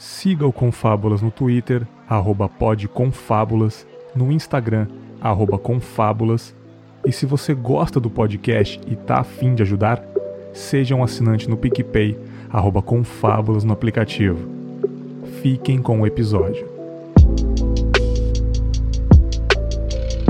Siga o Confábulas no Twitter, arroba podconfábulas, no Instagram, arroba confábulas. E se você gosta do podcast e tá afim de ajudar, seja um assinante no PicPay, arroba confábulas no aplicativo. Fiquem com o episódio.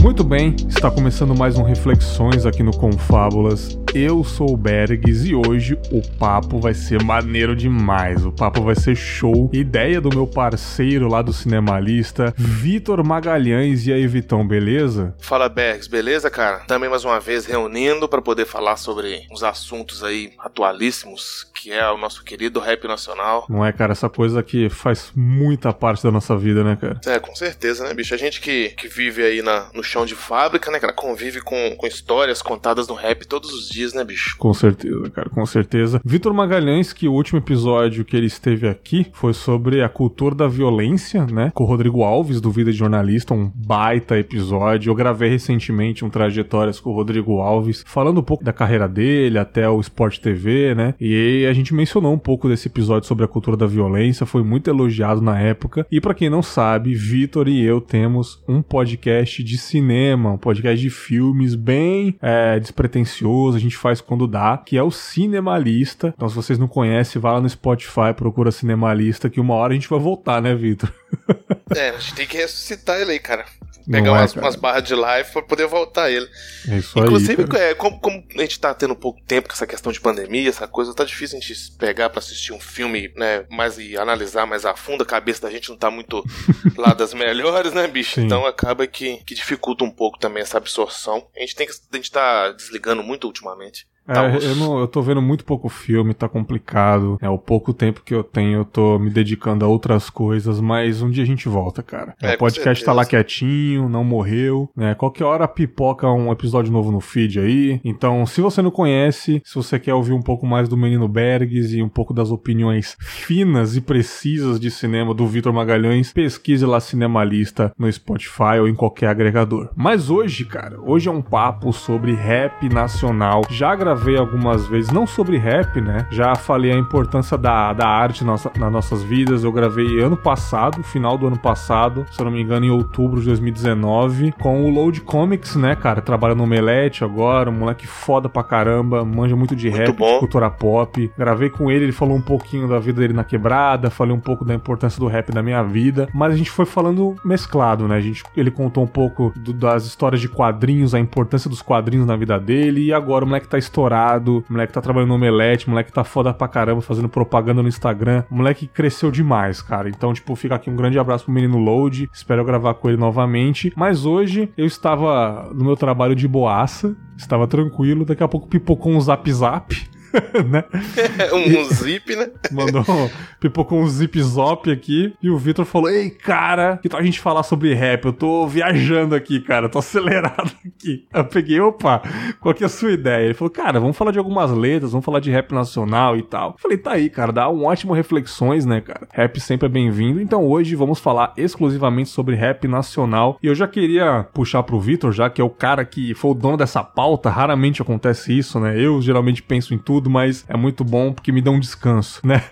Muito bem, está começando mais um Reflexões aqui no Confábulas. Eu sou o Bergs e hoje o papo vai ser maneiro demais. O papo vai ser show. Ideia do meu parceiro lá do Cinemalista, Vitor Magalhães. E aí, Vitão, beleza? Fala, Bergs, beleza, cara? Também mais uma vez reunindo para poder falar sobre uns assuntos aí atualíssimos, que é o nosso querido rap nacional. Não é, cara? Essa coisa que faz muita parte da nossa vida, né, cara? É, com certeza, né, bicho? A gente que, que vive aí na, no chão de fábrica, né, cara? Convive com, com histórias contadas no rap todos os dias, né, bicho? Com certeza, cara, com certeza. Vitor Magalhães, que o último episódio que ele esteve aqui foi sobre a cultura da violência, né? Com o Rodrigo Alves, do Vida de Jornalista, um baita episódio. Eu gravei recentemente um Trajetórias com o Rodrigo Alves, falando um pouco da carreira dele, até o Sport TV, né? E a gente mencionou um pouco desse episódio sobre a cultura da violência, foi muito elogiado na época. E para quem não sabe, Vitor e eu temos um podcast de cinema cinema, um podcast de filmes bem é, despretensioso, a gente faz quando dá, que é o Cinemalista. Então, se vocês não conhecem, vá lá no Spotify, procura Cinemalista, que uma hora a gente vai voltar, né, Vitor? É, a gente tem que ressuscitar ele aí, cara. Pegar é, umas, umas, barras de live pra poder voltar ele. É isso Inclusive, aí, é, como, como, a gente tá tendo pouco tempo com essa questão de pandemia, essa coisa, tá difícil a gente pegar pra assistir um filme, né, mais e analisar mais a fundo. A cabeça da gente não tá muito lá das melhores, né, bicho? Sim. Então acaba que, que dificulta um pouco também essa absorção. A gente tem que. A gente tá desligando muito ultimamente. Tá é, eu, não, eu tô vendo muito pouco filme, tá complicado. É o pouco tempo que eu tenho, eu tô me dedicando a outras coisas, mas um dia a gente volta, cara. É, o podcast tá lá quietinho, não morreu, né? Qualquer hora pipoca um episódio novo no feed aí. Então, se você não conhece, se você quer ouvir um pouco mais do Menino Bergs e um pouco das opiniões finas e precisas de cinema do Vitor Magalhães, pesquise lá Cinemalista no Spotify ou em qualquer agregador. Mas hoje, cara, hoje é um papo sobre rap nacional. Já gravei algumas vezes, não sobre rap, né? Já falei a importância da, da arte nossa, nas nossas vidas. Eu gravei ano passado, final do ano passado, se eu não me engano, em outubro de 2019, com o Load Comics, né, cara? Trabalha no Omelete agora, um moleque foda pra caramba, manja muito de muito rap, bom. de cultura pop. Gravei com ele, ele falou um pouquinho da vida dele na quebrada, falei um pouco da importância do rap na minha vida, mas a gente foi falando mesclado, né? A gente, ele contou um pouco do, das histórias de quadrinhos, a importância dos quadrinhos na vida dele, e agora o moleque tá estourado moleque tá trabalhando no Omelete, moleque tá foda pra caramba, fazendo propaganda no Instagram. Moleque cresceu demais, cara. Então, tipo, fica aqui um grande abraço pro menino Load. Espero gravar com ele novamente. Mas hoje eu estava no meu trabalho de boaça, estava tranquilo. Daqui a pouco pipocou um zap zap. né? um, zip, né? Mandou, pipocou um zip zop aqui. E o Vitor falou: Ei, cara, que tal a gente falar sobre rap? Eu tô viajando aqui, cara, tô acelerado aqui. Eu peguei, opa, qual que é a sua ideia? Ele falou: Cara, vamos falar de algumas letras, vamos falar de rap nacional e tal. Eu falei: Tá aí, cara, dá um ótimo reflexões, né, cara? Rap sempre é bem-vindo. Então hoje vamos falar exclusivamente sobre rap nacional. E eu já queria puxar pro Vitor, já que é o cara que foi o dono dessa pauta. Raramente acontece isso, né? Eu geralmente penso em tudo tudo, mas é muito bom porque me dá um descanso, né?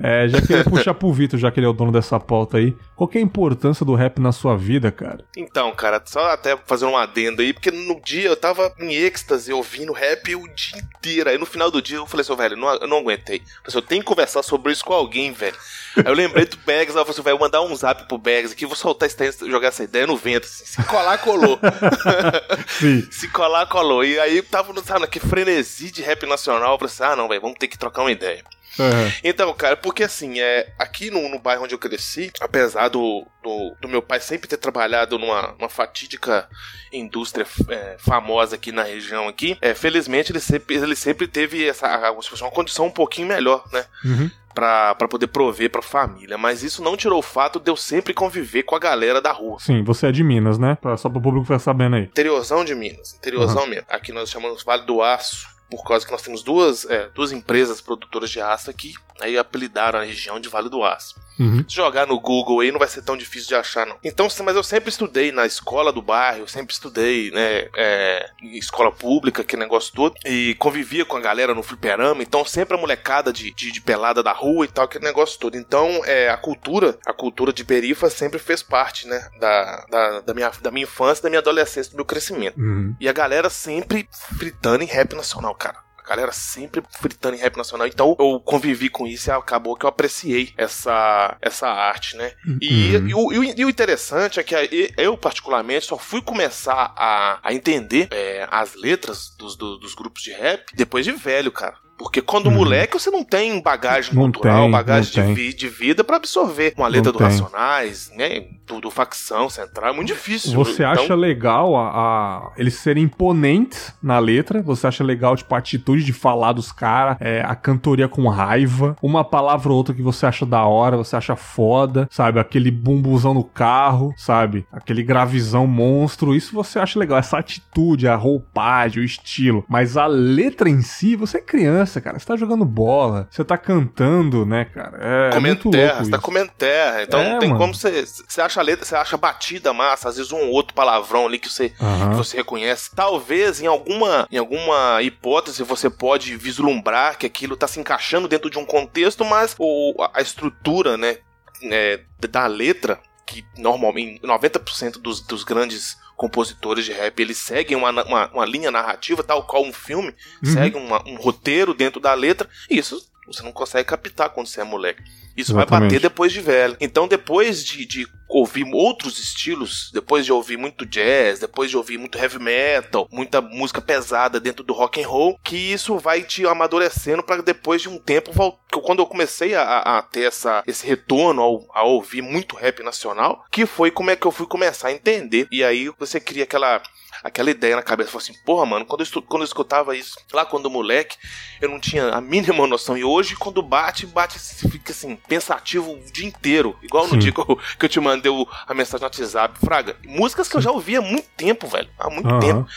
É, já queria puxar pro Vitor, já que ele é o dono dessa pauta aí. Qual é a importância do rap na sua vida, cara? Então, cara, só até fazendo um adendo aí, porque no dia eu tava em êxtase ouvindo rap o dia inteiro. Aí no final do dia eu falei assim, velho, não, eu não aguentei. Eu, falei, assim, eu tenho que conversar sobre isso com alguém, velho. Aí eu lembrei do Bags, eu falei assim, velho, vou mandar um zap pro Bags aqui, vou soltar esse jogar essa ideia no vento. Assim, se colar, colou. se colar, colou. E aí tava, sabe, naquele frenesi de rap nacional, eu falei assim, ah, não, velho, vamos ter que trocar uma ideia. Uhum. Então, cara, porque assim, é, aqui no, no bairro onde eu cresci, apesar do, do, do meu pai sempre ter trabalhado numa, numa fatídica indústria é, famosa aqui na região aqui, é, felizmente ele sempre, ele sempre teve essa, uma condição um pouquinho melhor, né? Uhum para poder prover pra família. Mas isso não tirou o fato de eu sempre conviver com a galera da rua. Sim, você é de Minas, né? Só pro público ficar sabendo aí. Interiorzão de Minas. Interiorzão uhum. mesmo. Aqui nós chamamos Vale do Aço por causa que nós temos duas, é, duas empresas produtoras de aço aqui. Aí apelidaram a região de Vale do Aço. Uhum. Se jogar no Google aí não vai ser tão difícil de achar, não. Então, mas eu sempre estudei na escola do bairro, sempre estudei, né, é, escola pública, que negócio todo, e convivia com a galera no fliperama, então sempre a molecada de, de, de pelada da rua e tal, aquele negócio todo. Então, é, a cultura, a cultura de perifa sempre fez parte, né, da, da, da minha, da minha infância, da minha adolescência, do meu crescimento. Uhum. E a galera sempre fritando em rap nacional, cara. Galera sempre fritando em rap nacional. Então eu convivi com isso e acabou que eu apreciei essa, essa arte, né? E, Uhum. e o, e o- e o interessante é que eu, particularmente, só fui começar a, a entender é, as letras dos, do- dos grupos de rap depois de velho, cara. Porque quando Uhum. moleque você não tem bagagem Não cultural, tem, bagagem de, vi- de vida pra absorver uma letra Não do tem. Racionais, né? Do, do facção central. É muito difícil. Você Então, acha legal a, a- eles serem imponentes na letra? Você acha legal, tipo, a atitude de falar dos caras, é, a cantoria com raiva, uma palavra ou outra que você acha da hora, você acha foda, sabe? Aquele bumbuzão no carro, sabe? Aquele gravizão monstro, isso você acha legal. Essa atitude, a roupagem, o estilo. Mas a letra em si, você é criança, cara. Você tá jogando bola, você tá cantando, né, cara? É, é comendo terra, você tá comendo terra. Então É, não tem mano. como você. Você acha a letra, você acha batida massa, às vezes um ou outro palavrão ali que você, que você reconhece. Talvez em alguma, em alguma hipótese você pode vislumbrar que aquilo tá se encaixando dentro de um contexto, mas o, a estrutura, né, né, da letra, que normalmente 90% dos, dos grandes compositores de rap eles seguem uma, uma, uma linha narrativa, tal qual um filme, Uhum. segue uma- um roteiro dentro da letra, e isso você não consegue captar quando você é moleque. Isso vai Exatamente. bater depois de velho. Então, depois de, de ouvir outros estilos, depois de ouvir muito jazz, depois de ouvir muito heavy metal, muita música pesada dentro do rock and roll, que isso vai te amadurecendo para depois de um tempo quando eu comecei a, a ter essa, esse retorno ao, a ouvir muito rap nacional, que foi como é que eu fui começar a entender. E aí você cria aquela aquela ideia na cabeça, fala assim, porra, mano, quando eu, quando eu escutava isso lá quando moleque, eu não tinha a mínima noção. E hoje, quando bate, bate, fica assim, pensativo o dia inteiro. Igual no Sim. dia que eu, que eu te mandei o- a mensagem no WhatsApp. Fraga, músicas que eu já ouvia há muito tempo, velho. Há muito Aham. tempo.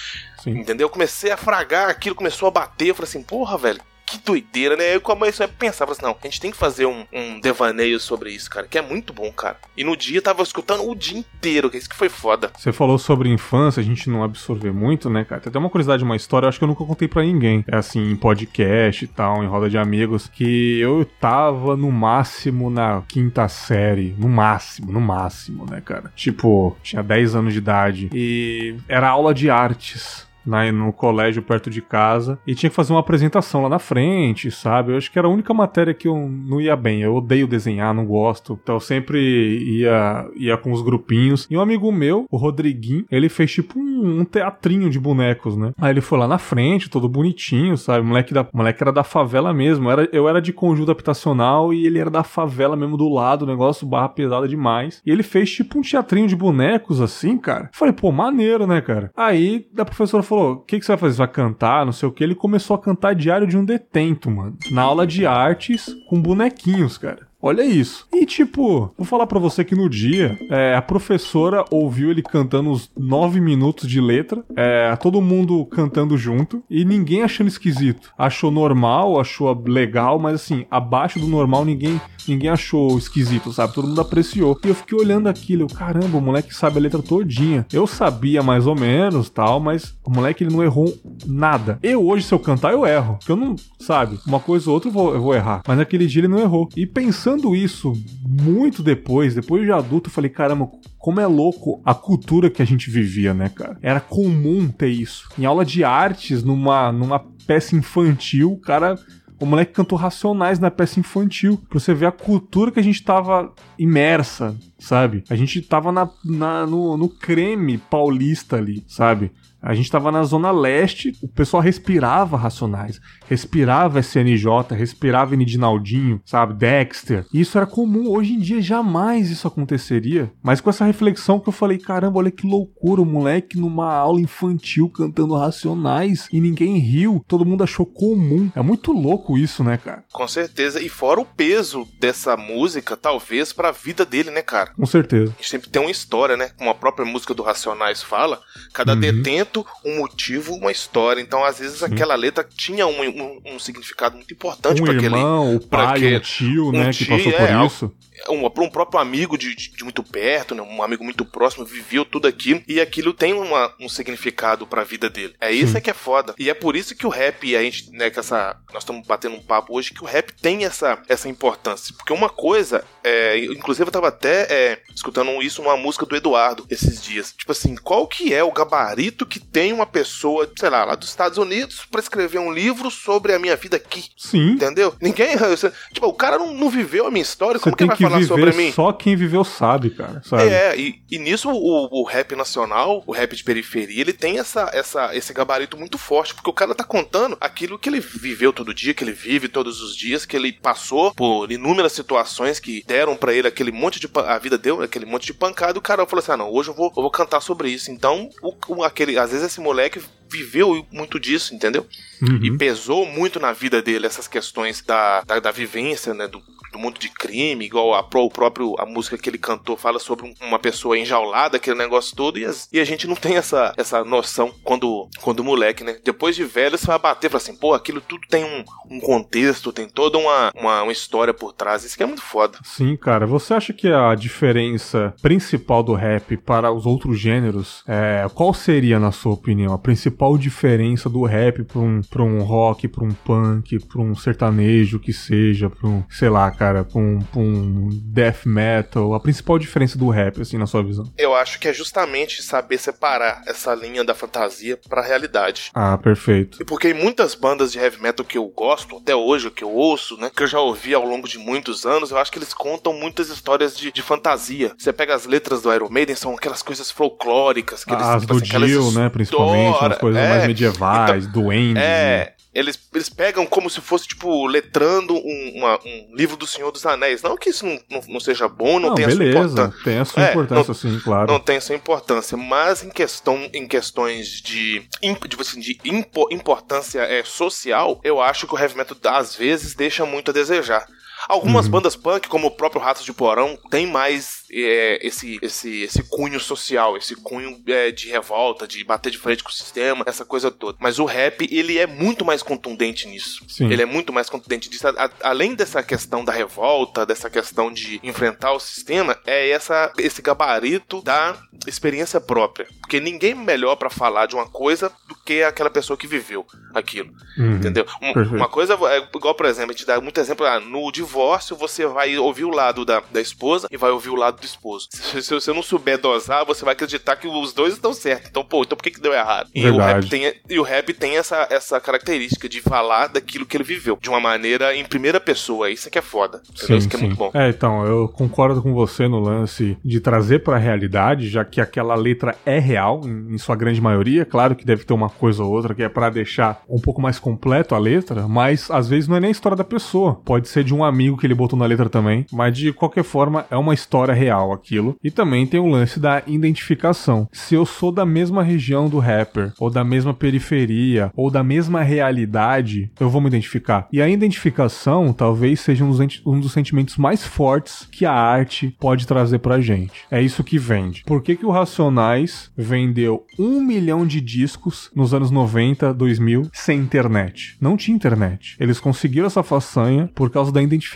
Sim. Entendeu? Eu comecei a fragar aquilo, começou a bater. Eu falei assim, porra, velho. Que doideira, né? Eu comecei a pensar, falei assim, não, a gente tem que fazer um, um devaneio sobre isso, cara, que é muito bom, cara. E no dia eu tava escutando o dia inteiro, que isso que foi foda. Você falou sobre infância, a gente não absorver muito, né, cara? Tem até uma curiosidade, uma história, eu acho que eu nunca contei pra ninguém. É assim, em podcast e tal, em roda de amigos, que eu tava no máximo na quinta série. No máximo, no máximo, né, cara? Tipo, tinha 10 anos de idade. E era aula de artes. Na, no colégio perto de casa e tinha que fazer uma apresentação lá na frente, sabe? Eu acho que era a única matéria que eu não ia bem. Eu odeio desenhar, não gosto. Então eu sempre ia, ia com os grupinhos. E um amigo meu, o Rodriguinho, ele fez tipo um, um teatrinho de bonecos, né? Aí ele foi lá na frente, todo bonitinho, sabe? O moleque, da, o moleque era da favela mesmo. Eu era, eu era de conjunto habitacional e ele era da favela mesmo do lado, negócio barra pesada demais. E ele fez tipo um teatrinho de bonecos assim, cara. Falei, pô, maneiro, né, cara? Aí a professora falou: o que, que você vai fazer? Você vai cantar? Não sei o que. Ele começou a cantar Diário de um Detento, mano. Na aula de artes com bonequinhos, cara. Olha isso. E tipo, vou falar pra você que no dia, é, a professora ouviu ele cantando uns nove minutos de letra, é, todo mundo cantando junto, e ninguém achando esquisito. Achou normal, achou legal, mas assim, abaixo do normal ninguém ninguém achou esquisito, sabe? Todo mundo apreciou. E eu fiquei olhando aquilo, eu, caramba, o moleque sabe a letra todinha. Eu sabia mais ou menos, tal, mas o moleque ele não errou nada. Eu hoje, se eu cantar, eu erro. Porque eu não, sabe? Uma coisa ou outra eu vou, eu vou errar. Mas naquele dia ele não errou. E pensando isso muito depois, depois de adulto, eu falei, caramba, como é louco a cultura que a gente vivia, né, cara? Era comum ter isso. Em aula de artes, numa, numa peça infantil, o cara o moleque cantou Racionais na peça infantil. Pra você ver a cultura que a gente tava imersa, sabe? A gente tava na, na- no, no creme paulista ali, sabe? A gente tava na Zona Leste, o pessoal respirava Racionais, respirava SNJ, respirava Nidinaldinho, sabe? Dexter. Isso era comum. Hoje em dia jamais isso aconteceria. Mas com essa reflexão que eu falei, caramba, olha que loucura, o moleque numa aula infantil cantando Racionais e ninguém riu, todo mundo achou comum. É muito louco isso, né, cara? Com certeza. E fora o peso dessa música, talvez, pra vida dele, né, cara? Com certeza. A gente sempre tem uma história, né? Como a própria música do Racionais fala, cada Uhum. detento sentimento, um motivo, uma história. Então, às vezes, aquela letra tinha um, um, um significado muito importante um para aquele. irmão, o pai, um tio, né, que passou por é, isso um, um próprio amigo de, de, de, muito perto, né, um amigo muito próximo, viveu tudo aquilo e aquilo tem uma, um significado para a vida dele. É isso é que é foda. E é por isso que o rap, a gente, né, que essa, nós estamos batendo um papo hoje, que o rap tem essa, essa importância. Porque uma coisa, é, inclusive eu tava até é, escutando isso numa música do Eduardo esses dias. Tipo assim, qual que é o gabarito que tem uma pessoa, sei lá, lá dos Estados Unidos para escrever um livro sobre a minha vida aqui? Sim. Entendeu? Ninguém. Tipo, o cara não, não viveu a minha história, Você como que vai que falar sobre mim? Só quem viveu sabe, cara. Sabe? É, e, e nisso o, o, rap nacional, o rap de periferia, ele tem essa, essa, esse gabarito muito forte, porque o cara tá contando aquilo que ele viveu todo dia, que ele vive todos os dias, que ele passou por inúmeras situações que deram para ele aquele monte de. A vida deu aquele monte de pancada, e o cara falou assim: ah, não, hoje eu vou, eu vou cantar sobre isso. Então, o, o, aquele, às vezes esse moleque viveu muito disso, entendeu? Uhum. E pesou muito na vida dele essas questões da, da, da vivência, né? Do, do mundo de crime, igual a, o próprio a música que ele cantou fala sobre uma pessoa enjaulada, aquele negócio todo, e, as, e a gente não tem essa, essa noção quando, quando moleque, né? Depois de velho, você vai bater e falar assim, pô, aquilo tudo tem um, um contexto, tem toda uma, uma, uma, história por trás. Isso que é muito foda. Sim, cara. Você acha que a diferença principal do rap para os outros gêneros, é, qual seria, na sua opinião, a principal diferença do rap para um, pra um rock, para um punk, para um sertanejo que seja, para um, sei lá, cara? cara, com, com death metal? A principal diferença do rap, assim, na sua visão? Eu acho que é justamente saber separar essa linha da fantasia pra realidade. Ah, perfeito. E porque em muitas bandas de heavy metal que eu gosto, até hoje, que eu ouço, né, que eu já ouvi ao longo de muitos anos, eu acho que eles contam muitas histórias de, de fantasia. Você pega as letras do Iron Maiden, são aquelas coisas folclóricas. Que eles, as tipo, do Dio, né, principalmente, coisas é, mais medievais, então, duendes. É, eles, eles pegam como se fosse, tipo, letrando um, uma, um livro do Senhor dos Anéis. Não que isso não, não, não seja bom, não, não tenha beleza, sua importância. Tem a sua é, importância, sim, claro. Não tem a sua importância. Mas em questão em questões de, tipo assim, de impo, importância é, social, eu acho que o heavy metal às vezes deixa muito a desejar. Algumas uhum. bandas punk, como o próprio Ratos de Porão, tem mais é, esse, esse, esse cunho social, esse cunho é, de revolta, de bater de frente com o sistema, essa coisa toda. Mas o rap, ele é muito mais contundente nisso. Sim. Ele é muito mais contundente disso. A, a, além dessa questão da revolta, dessa questão de enfrentar o sistema, é essa, esse gabarito da experiência própria. Porque ninguém melhor para falar de uma coisa do que aquela pessoa que viveu aquilo. Uhum. Entendeu? Um, uma coisa, é, igual, por exemplo, a gente dá muito exemplo, ah, no divórcio você vai ouvir o lado da, da esposa e vai ouvir o lado do esposo. Se, se você não souber dosar, você vai acreditar que os dois estão certos. Então, pô, então por que, que deu errado? E o, rap tem, e o rap tem essa, essa característica de falar daquilo que ele viveu, de uma maneira em primeira pessoa. Isso é que é foda. Sim, Isso que é muito bom. É, então, eu concordo com você no lance de trazer pra realidade, já que aquela letra é real, em, em sua grande maioria. Claro que deve ter uma coisa ou outra que é para deixar um pouco mais completo a letra, mas às vezes não é nem a história da pessoa. Pode ser de um amigo que ele botou na letra também, mas de qualquer forma é uma história real aquilo. E também tem o lance da identificação. Se eu sou da mesma região do rapper, ou da mesma periferia, ou da mesma realidade, eu vou me identificar. E a identificação talvez seja um dos, um dos sentimentos mais fortes que a arte pode trazer pra gente. É isso que vende. Por que, que o Racionais vendeu um milhão de discos nos anos 90, 2000, sem internet? Não tinha internet. Eles conseguiram essa façanha por causa da identificação.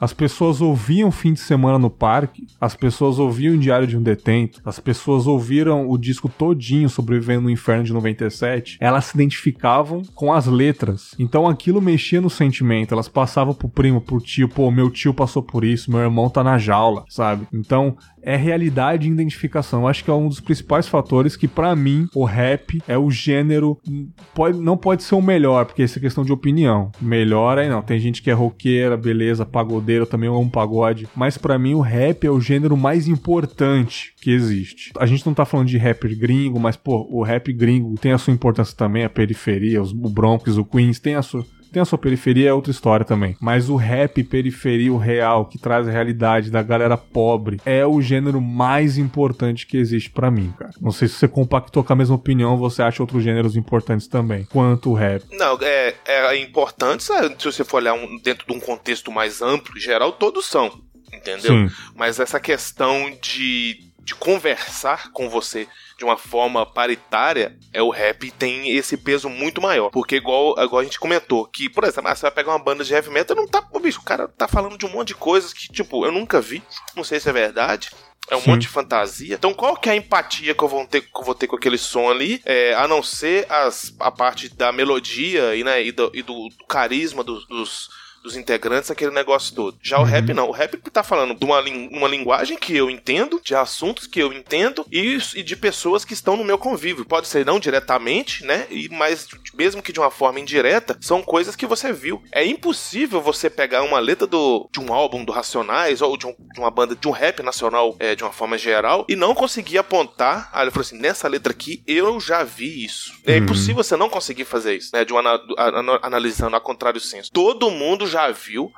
As pessoas ouviam fim de semana no parque, as pessoas ouviam o Diário de um Detento, as pessoas ouviram o disco todinho Sobrevivendo no Inferno de 97, elas se identificavam com as letras. Então aquilo mexia no sentimento, elas passavam pro primo, pro tio, pô, meu tio passou por isso, meu irmão tá na jaula, sabe? Então é realidade e identificação. Eu acho que é um dos principais fatores que, para mim, o rap é o gênero. Pode, não pode ser o melhor, porque isso é questão de opinião. Melhor aí não. Tem gente que é roqueira, beleza, pagodeiro, também amo pagode. Mas para mim, o rap é o gênero mais importante que existe. A gente não tá falando de rapper gringo, mas, pô, o rap gringo tem a sua importância também, a periferia, os, o Bronx, o Queens, tem a sua tem a sua periferia, é outra história também. Mas o rap periferia, o real, que traz a realidade da galera pobre, é o gênero mais importante que existe para mim, cara. Não sei se você compactou com a mesma opinião, você acha outros gêneros importantes também, quanto o rap. Não, é, é importante, se você for olhar um, dentro de um contexto mais amplo, geral, todos são, entendeu? Sim. Mas essa questão de, de conversar com você, de uma forma paritária, é o rap tem esse peso muito maior. Porque, igual, igual a gente comentou, que, por exemplo, ah, você vai pegar uma banda de heavy metal, não tá. Bicho, o cara tá falando de um monte de coisas que, tipo, eu nunca vi. Não sei se é verdade. É um Sim. monte de fantasia. Então, qual que é a empatia que eu vou ter, que eu vou ter com aquele som ali? É, a não ser as, a parte da melodia e, né, e, do, e do, do carisma dos, dos dos integrantes, aquele negócio todo. Já uhum. o rap não. O rap tá falando de uma, uma linguagem que eu entendo, de assuntos que eu entendo e, e de pessoas que estão no meu convívio. Pode ser não diretamente, né? E, mas mesmo que de uma forma indireta, são coisas que você viu. É impossível você pegar uma letra do, de um álbum do Racionais ou de, um, de uma banda, de um rap nacional é, de uma forma geral e não conseguir apontar. Ah, ele falou assim: nessa letra aqui eu já vi isso. É uhum. impossível você não conseguir fazer isso, né? De uma, analisando a contrário senso. Todo mundo já viu,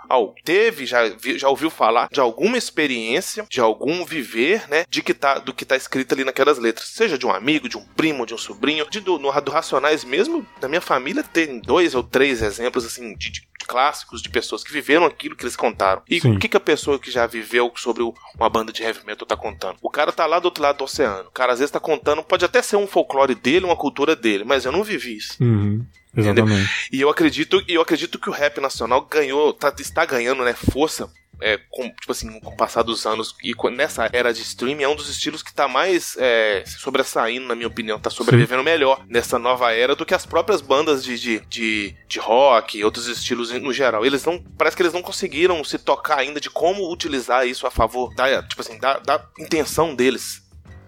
teve, já, já ouviu falar de alguma experiência, de algum viver, né? De que tá, do que tá escrito ali naquelas letras. Seja de um amigo, de um primo, de um sobrinho, de, do, no, do Racionais mesmo, na minha família tem dois ou três exemplos, assim, de, de clássicos de pessoas que viveram aquilo que eles contaram. E Sim. o que, que a pessoa que já viveu sobre uma banda de heavy metal tá contando? O cara tá lá do outro lado do oceano. O cara às vezes tá contando, pode até ser um folclore dele, uma cultura dele, mas eu não vivi isso. Uhum. Exatamente. E eu acredito, eu acredito que o rap nacional ganhou, tá, está ganhando, né, força é, com, tipo assim, com o passar dos anos e nessa era de streaming é um dos estilos que tá mais é, sobressaindo, na minha opinião, tá sobrevivendo Sim. melhor nessa nova era do que as próprias bandas de, de, de, de rock e outros estilos no geral. Eles não. Parece que eles não conseguiram se tocar ainda de como utilizar isso a favor da, tipo assim, da, da intenção deles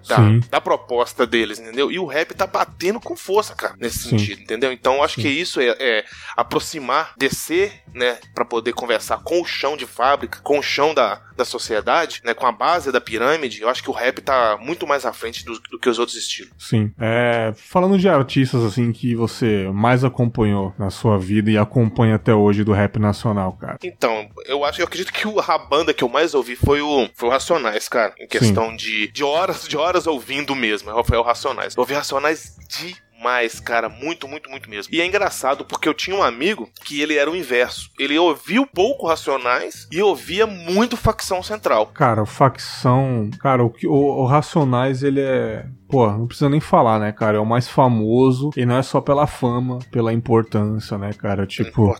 da, da, proposta deles, entendeu? E o rap tá batendo com força, cara, nesse Sim. sentido, entendeu? Então acho Sim. que isso é, é, aproximar, descer, né, para poder conversar com o chão de fábrica, com o chão da, da sociedade, né, com a base da pirâmide. Eu acho que o rap tá muito mais à frente do, do que os outros estilos. Sim. É, falando de artistas, assim, que você mais acompanhou na sua vida e acompanha até hoje do rap nacional, cara. Então, eu acho, eu acredito que a banda que eu mais ouvi foi o, foi o Racionais, cara, em questão de, de horas, de horas ouvindo mesmo. O Racionais. Eu ouvi Racionais de mais, cara, muito, muito, muito mesmo. E é engraçado porque eu tinha um amigo que ele era o inverso. Ele ouvia pouco Racionais e ouvia muito Facção Central. Cara, Facção. Cara, o, o, o Racionais ele é pô, não precisa nem falar, né, cara? É o mais famoso e não é só pela fama, pela importância, né, cara? Tipo,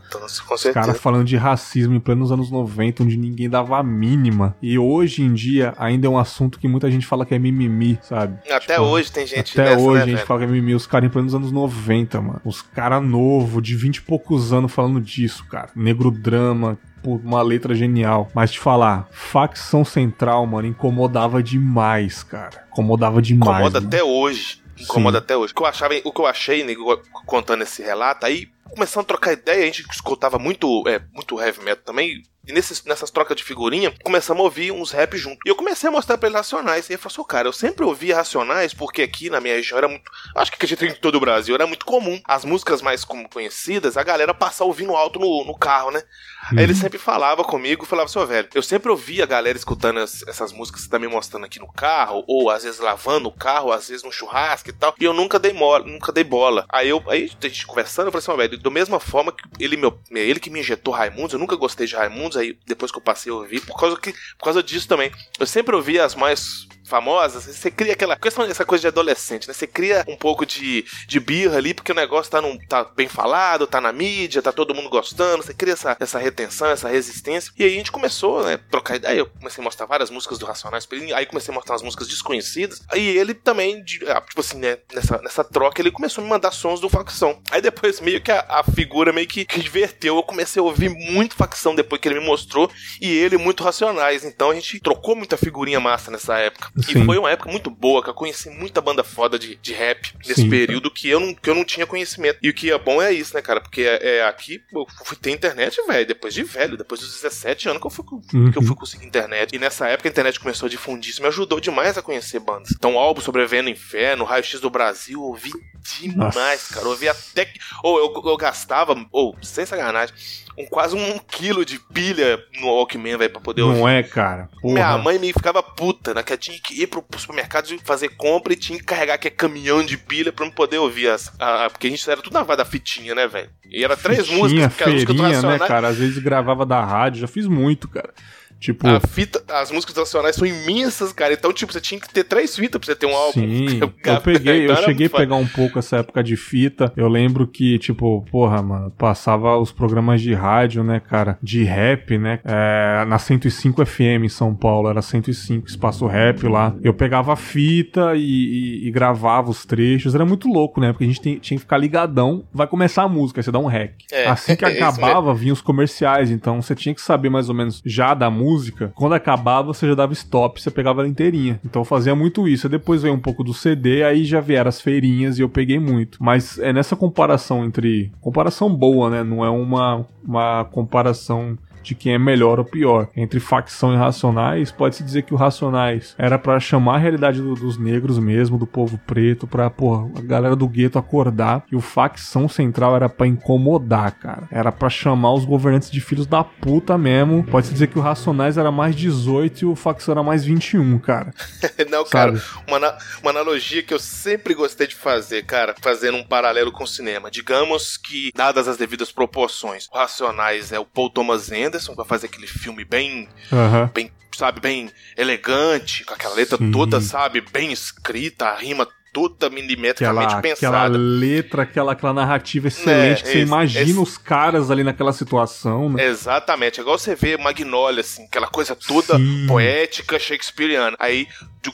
os caras falando de racismo em plenos anos 90, onde ninguém dava a mínima. E hoje em dia ainda é um assunto que muita gente fala que é mimimi, sabe? Até tipo, hoje tem gente Até hoje né, a gente velho? fala que é mimimi. Os caras em plenos anos 90, mano. Os caras novos, de 20 e poucos anos falando disso, cara. Negro drama, por uma letra genial. Mas te falar, facção central, mano, incomodava demais, cara. Incomodava demais. Incomoda mano. até hoje. Incomoda Sim. até hoje. O que eu, achava, o que eu achei, nego, contando esse relato, aí começando a trocar ideia, a gente escutava muito, é, muito heavy metal também. E nesses, nessas trocas de figurinha, começamos a ouvir uns rap junto. E eu comecei a mostrar pra ele Racionais. E ele falou assim, cara, eu sempre ouvia Racionais porque aqui na minha região era muito. Acho que acredito em todo o Brasil, era muito comum. As músicas mais conhecidas, a galera passar ouvindo alto no, no carro, né? Uhum. Aí ele uhum. sempre falava comigo, falava assim, velho, eu sempre ouvia a galera escutando as, essas músicas que você tá me mostrando aqui no carro, ou às vezes lavando o carro, às vezes no churrasco e tal, e eu nunca dei, mola, nunca dei bola. Aí eu, aí a gente conversando, eu falei assim, velho, da mesma forma que ele, meu, ele que me injetou Raimundos, eu nunca gostei de Raimundos, aí depois que eu passei a ouvir, por causa, que, por causa disso também. Eu sempre ouvia as mais famosas, você cria aquela. Essa coisa de adolescente, né? Você cria um pouco de, de birra ali, porque o negócio tá, num, tá bem falado, tá na mídia, tá todo mundo gostando, você cria essa, essa retenção, essa resistência. E aí a gente começou, né, trocar ideia. Eu comecei a mostrar várias músicas do Racionais pra ele, aí comecei a mostrar umas músicas desconhecidas. Aí ele também, ah, tipo assim, né, nessa, nessa troca, ele começou a me mandar sons do facção. Aí depois meio que a, a figura meio que, que inverteu. Eu comecei a ouvir muito facção depois que ele me mostrou, e ele muito Racionais. Então a gente trocou muita figurinha massa nessa época. Sim. E foi uma época muito boa, que eu conheci muita banda foda de, de rap nesse Sim, período que eu, não, que eu não tinha conhecimento. E o que é bom é isso, né, cara? Porque é, é aqui eu fui ter internet, velho, depois de velho, depois dos 17 anos que eu fui, uhum. que eu fui conseguir internet. E nessa época a internet começou a difundir, isso me ajudou demais a conhecer bandas. Então, o álbum Sobrevivendo no Inferno, Raio X do Brasil, ouvi demais, Nossa. cara. Eu ouvi até. Ou oh, eu, eu gastava, ou oh, sem sacanagem um, quase um quilo de pilha no Walkman, velho, pra poder ouvir. Não é, cara. Porra. Minha mãe me ficava puta, né? Que eu tinha que ir pro, supermercado fazer compra e tinha que carregar aquele caminhão de pilha pra não poder ouvir as. A, a, porque a gente era tudo na da fitinha, né, velho? E era três fitinha, músicas, feirinha, música né, cara? Às vezes gravava da rádio, já fiz muito, cara. Tipo. A fita, as músicas nacionais são imensas, cara. Então, tipo, você tinha que ter três fitas pra você ter um álbum. Sim, eu peguei, eu cheguei a pegar um pouco essa época de fita. Eu lembro que, tipo, porra, mano, passava os programas de rádio, né, cara? De rap, né? É, na 105 FM em São Paulo, era 105, espaço rap lá. Eu pegava a fita e, e, e gravava os trechos. Era muito louco, né? Porque a gente tem, tinha que ficar ligadão. Vai começar a música, você dá um rec. É, assim que acabava, vinham os comerciais. Então você tinha que saber mais ou menos já da música. Quando acabava, você já dava stop, você pegava ela inteirinha. Então eu fazia muito isso. Depois veio um pouco do CD, aí já vieram as feirinhas e eu peguei muito. Mas é nessa comparação entre. Comparação boa, né? Não é uma, uma comparação de quem é melhor ou pior. Entre facção e racionais, pode-se dizer que o racionais era para chamar a realidade do, dos negros mesmo, do povo preto, pra, porra, a galera do gueto acordar. E o facção central era para incomodar, cara. Era para chamar os governantes de filhos da puta mesmo. Pode-se dizer que o racionais era mais 18 e o facção era mais 21, cara. Não, cara, uma, uma analogia que eu sempre gostei de fazer, cara, fazendo um paralelo com o cinema. Digamos que, dadas as devidas proporções, o Racionais é o Paul Thomas Anderson Anderson pra fazer aquele filme bem, uhum. bem, sabe, bem elegante, com aquela letra Sim. toda, sabe, bem escrita, a rima toda milimetricamente aquela, pensada. Aquela letra, aquela, aquela narrativa excelente, né? que você esse, imagina esse... os caras ali naquela situação, né? Exatamente, é igual você vê Magnolia, assim, aquela coisa toda Sim. poética, shakespeariana. Aí,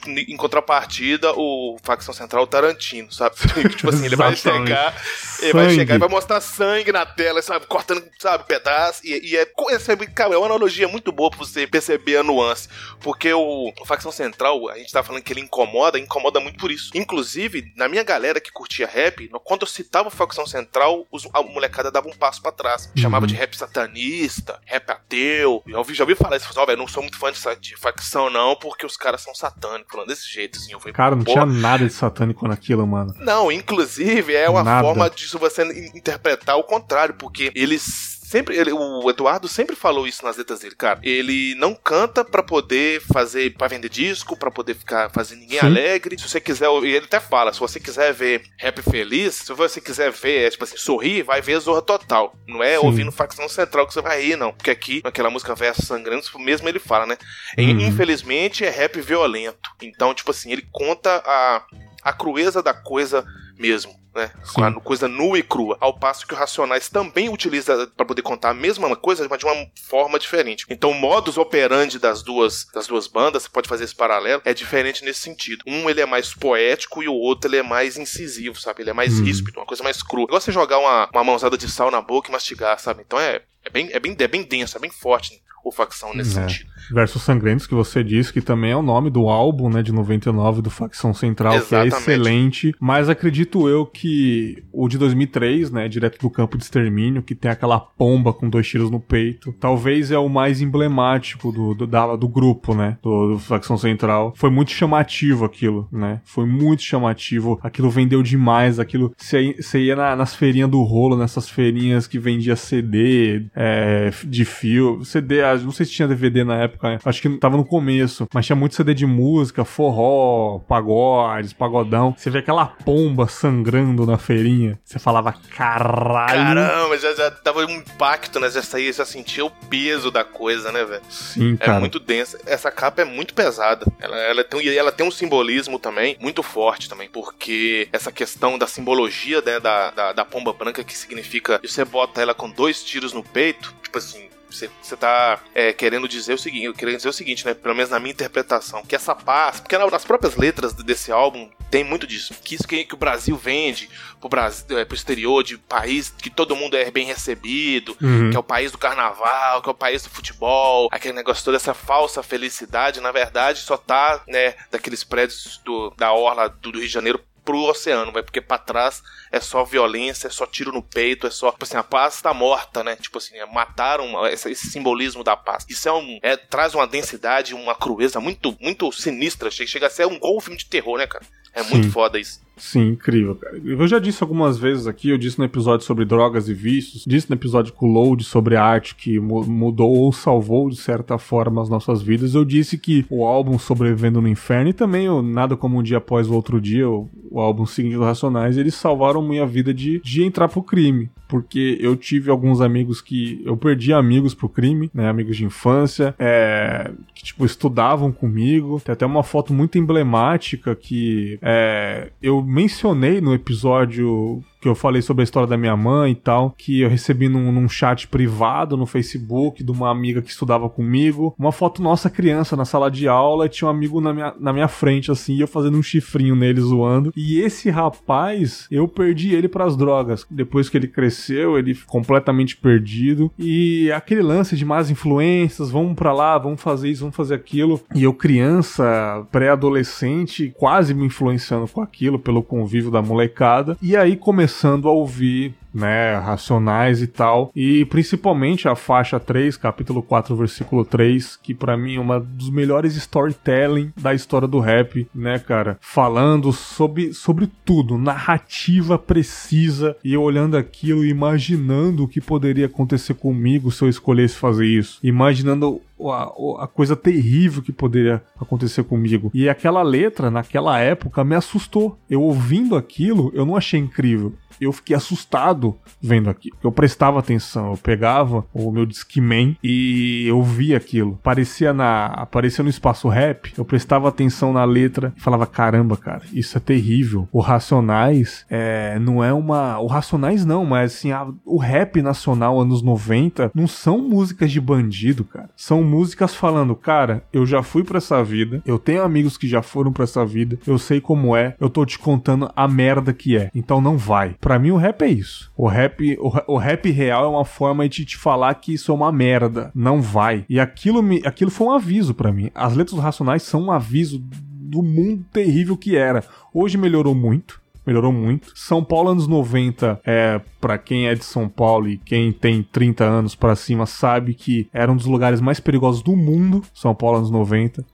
em contrapartida, o facção central Tarantino, sabe? tipo assim, ele vai chegar, ele vai chegar e vai mostrar sangue na tela, sabe? Cortando, sabe, pedaço. E, e é, é, cara, é uma analogia muito boa pra você perceber a nuance. Porque o, o facção central, a gente tá falando que ele incomoda, incomoda muito por isso. Inclusive, na minha galera que curtia rap, quando eu citava facção central, os, a molecada dava um passo para trás. Uhum. Chamava de rap satanista, rap ateu. Eu já ouvi falar isso. Ó, oh, não sou muito fã de, de, facção, não, porque os caras são satânicos. Falando desse jeito, assim. Eu falei, Cara, não tinha nada de satânico naquilo, mano. Não, inclusive é uma nada. forma de você interpretar o contrário, porque eles sempre ele, o Eduardo sempre falou isso nas letras dele, cara. Ele não canta para poder fazer para vender disco, para poder ficar fazer ninguém Sim. alegre. Se você quiser, e ele até fala, se você quiser ver rap feliz, se você quiser ver, é, tipo assim, sorrir, vai ver Zorra Total. Não é Sim. ouvindo facção central que você vai rir, não. Porque aqui, naquela música Verso Sangrando, mesmo ele fala, né? Uhum. Infelizmente é rap violento. Então, tipo assim, ele conta a a crueza da coisa mesmo, né? Sim. A coisa nua e crua. Ao passo que o Racionais também utiliza para poder contar a mesma coisa, mas de uma forma diferente. Então, o modus operandi das duas, das duas bandas, você pode fazer esse paralelo, é diferente nesse sentido. Um ele é mais poético e o outro ele é mais incisivo, sabe? Ele é mais hum. ríspido, uma coisa mais crua. Igual você jogar uma, uma mãozada de sal na boca e mastigar, sabe? Então é, é bem, é bem, é bem denso, é bem forte o facção nesse é. sentido. Versos Sangrentos, que você disse que também é o nome do álbum, né, de 99 do Facção Central, Exatamente. que é excelente, mas acredito eu que o de 2003, né, direto do campo de extermínio, que tem aquela pomba com dois tiros no peito, talvez é o mais emblemático do, do, da, do grupo, né, do, do Facção Central. Foi muito chamativo aquilo, né, foi muito chamativo, aquilo vendeu demais, aquilo, você ia na, nas feirinhas do rolo, nessas feirinhas que vendia CD, é, de fio, CD, não sei se tinha DVD na época, época, acho que tava no começo, mas tinha muito CD de música, forró, pagodes, pagodão. Você vê aquela pomba sangrando na feirinha, você falava, caralho. Caramba, já, já dava um impacto, né? Já saía, já sentia o peso da coisa, né, velho? Sim, é cara. É muito densa. Essa capa é muito pesada. Ela, ela, tem, ela tem um simbolismo também muito forte também, porque essa questão da simbologia né, da, da, da pomba branca que significa você bota ela com dois tiros no peito, tipo assim, você, você tá é, querendo dizer o seguinte, querendo dizer o seguinte, né? Pelo menos na minha interpretação, que essa paz, porque nas próprias letras desse álbum tem muito disso. Que isso que, que o Brasil vende pro, Brasil, é, pro exterior, de país que todo mundo é bem recebido, uhum. que é o país do carnaval, que é o país do futebol, aquele negócio toda essa falsa felicidade, na verdade, só tá, né, daqueles prédios do, da orla do, do Rio de Janeiro pro oceano, vai porque para trás é só violência, é só tiro no peito, é só, tipo assim, a paz tá morta, né? Tipo assim, é, mataram esse, esse, simbolismo da paz. Isso é um é, traz uma densidade, uma crueza muito muito sinistra, chega, chega a ser um gol filme de terror, né, cara? É Sim. muito foda isso. Sim, incrível, cara. Eu já disse algumas vezes aqui, eu disse no episódio sobre drogas e vícios, disse no episódio com o Load sobre arte que mudou ou salvou de certa forma as nossas vidas. Eu disse que o álbum Sobrevivendo no Inferno e também o Nada Como Um Dia Após o Outro Dia, o, o álbum Seguindo Racionais, eles salvaram minha vida de, de entrar pro crime. Porque eu tive alguns amigos que. Eu perdi amigos pro crime, né? Amigos de infância, é, que, tipo, estudavam comigo. Tem até uma foto muito emblemática que é, eu mencionei no episódio que eu falei sobre a história da minha mãe e tal, que eu recebi num, num, chat privado no Facebook de uma amiga que estudava comigo, uma foto nossa criança na sala de aula e tinha um amigo na minha, na minha frente, assim, eu fazendo um chifrinho nele zoando. E esse rapaz, eu perdi ele para as drogas. Depois que ele cresceu, ele completamente perdido. E aquele lance de más influências, vamos para lá, vamos fazer isso, vamos fazer aquilo. E eu, criança, pré-adolescente, quase me influenciando com aquilo, pelo convívio da molecada. E aí começou começando a ouvir né, racionais e tal. E principalmente a faixa 3, capítulo 4, versículo 3, que para mim é uma dos melhores storytelling da história do rap, né, cara? Falando sobre, sobre tudo, narrativa precisa, e eu olhando aquilo, imaginando o que poderia acontecer comigo se eu escolhesse fazer isso. Imaginando a, a, coisa terrível que poderia acontecer comigo. E aquela letra, naquela época, me assustou. Eu ouvindo aquilo, eu não achei incrível eu fiquei assustado vendo aqui. Eu prestava atenção, eu pegava o meu Discman e eu via aquilo. Aparecia na, aparecia no espaço rap, eu prestava atenção na letra e falava: caramba, cara, isso é terrível. O Racionais é, não é uma. O Racionais não, mas assim, a, o rap nacional anos 90 não são músicas de bandido, cara. São músicas falando, cara, eu já fui para essa vida, eu tenho amigos que já foram para essa vida, eu sei como é, eu tô te contando a merda que é. Então não vai. Para mim, o rap é isso. O rap, o, o rap real é uma forma de te falar que isso é uma merda. Não vai. E aquilo, me, aquilo foi um aviso para mim. As letras racionais são um aviso do mundo terrível que era. Hoje melhorou muito melhorou muito. São Paulo anos 90, é, para quem é de São Paulo e quem tem 30 anos para cima sabe que era um dos lugares mais perigosos do mundo, São Paulo anos 90.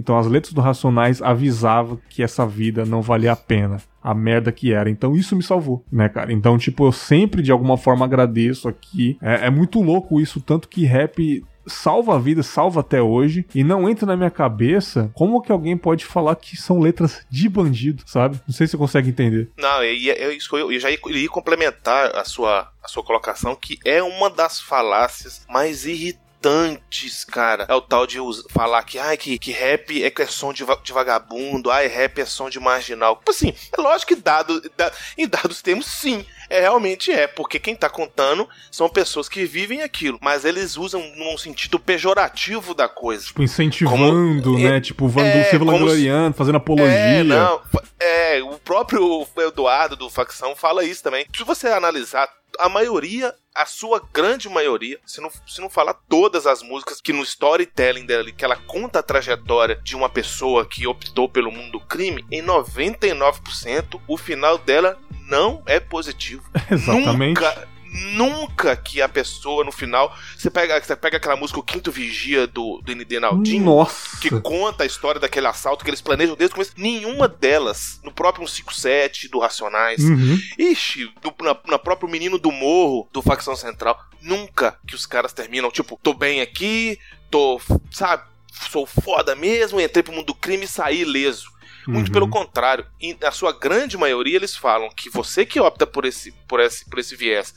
Então as letras do Racionais avisavam que essa vida não valia a pena. A merda que era. Então isso me salvou, né, cara? Então, tipo, eu sempre de alguma forma agradeço aqui. É, é muito louco isso, tanto que rap salva a vida, salva até hoje, e não entra na minha cabeça como que alguém pode falar que são letras de bandido, sabe? Não sei se você consegue entender. Não, eu, eu, eu, eu já ia, complementar a sua, a sua colocação, que é uma das falácias mais irritantes irritantes, cara. É o tal de falar que, ai, que, que rap é, que é som de, de vagabundo, ai, rap é som de marginal. Tipo assim, é lógico que dado, da, em dados termos, sim. É, realmente é, porque quem tá contando são pessoas que vivem aquilo, mas eles usam num sentido pejorativo da coisa. Tipo, incentivando, como, né? É, tipo, é, se vangloriando, fazendo apologia. É, não, é, o próprio Eduardo do Facção fala isso também. Se você analisar a maioria, a sua grande maioria, se não, se não falar todas as músicas que no storytelling dela, que ela conta a trajetória de uma pessoa que optou pelo mundo do crime, em 99% o final dela não é positivo. Exatamente. Nunca, nunca que a pessoa no final. Você pega, você pega aquela música O Quinto Vigia do, do ND Naldinho. Nossa. Que conta a história daquele assalto que eles planejam desde o começo. Nenhuma delas, no próprio 157 do Racionais. Uhum. Ixi, do, na, na próprio Menino do Morro do Facção Central. Nunca que os caras terminam, tipo, tô bem aqui, tô, sabe, sou foda mesmo, entrei pro mundo do crime e saí ileso. Muito uhum. pelo contrário, na sua grande maioria eles falam que você que opta por esse, por esse, por esse viés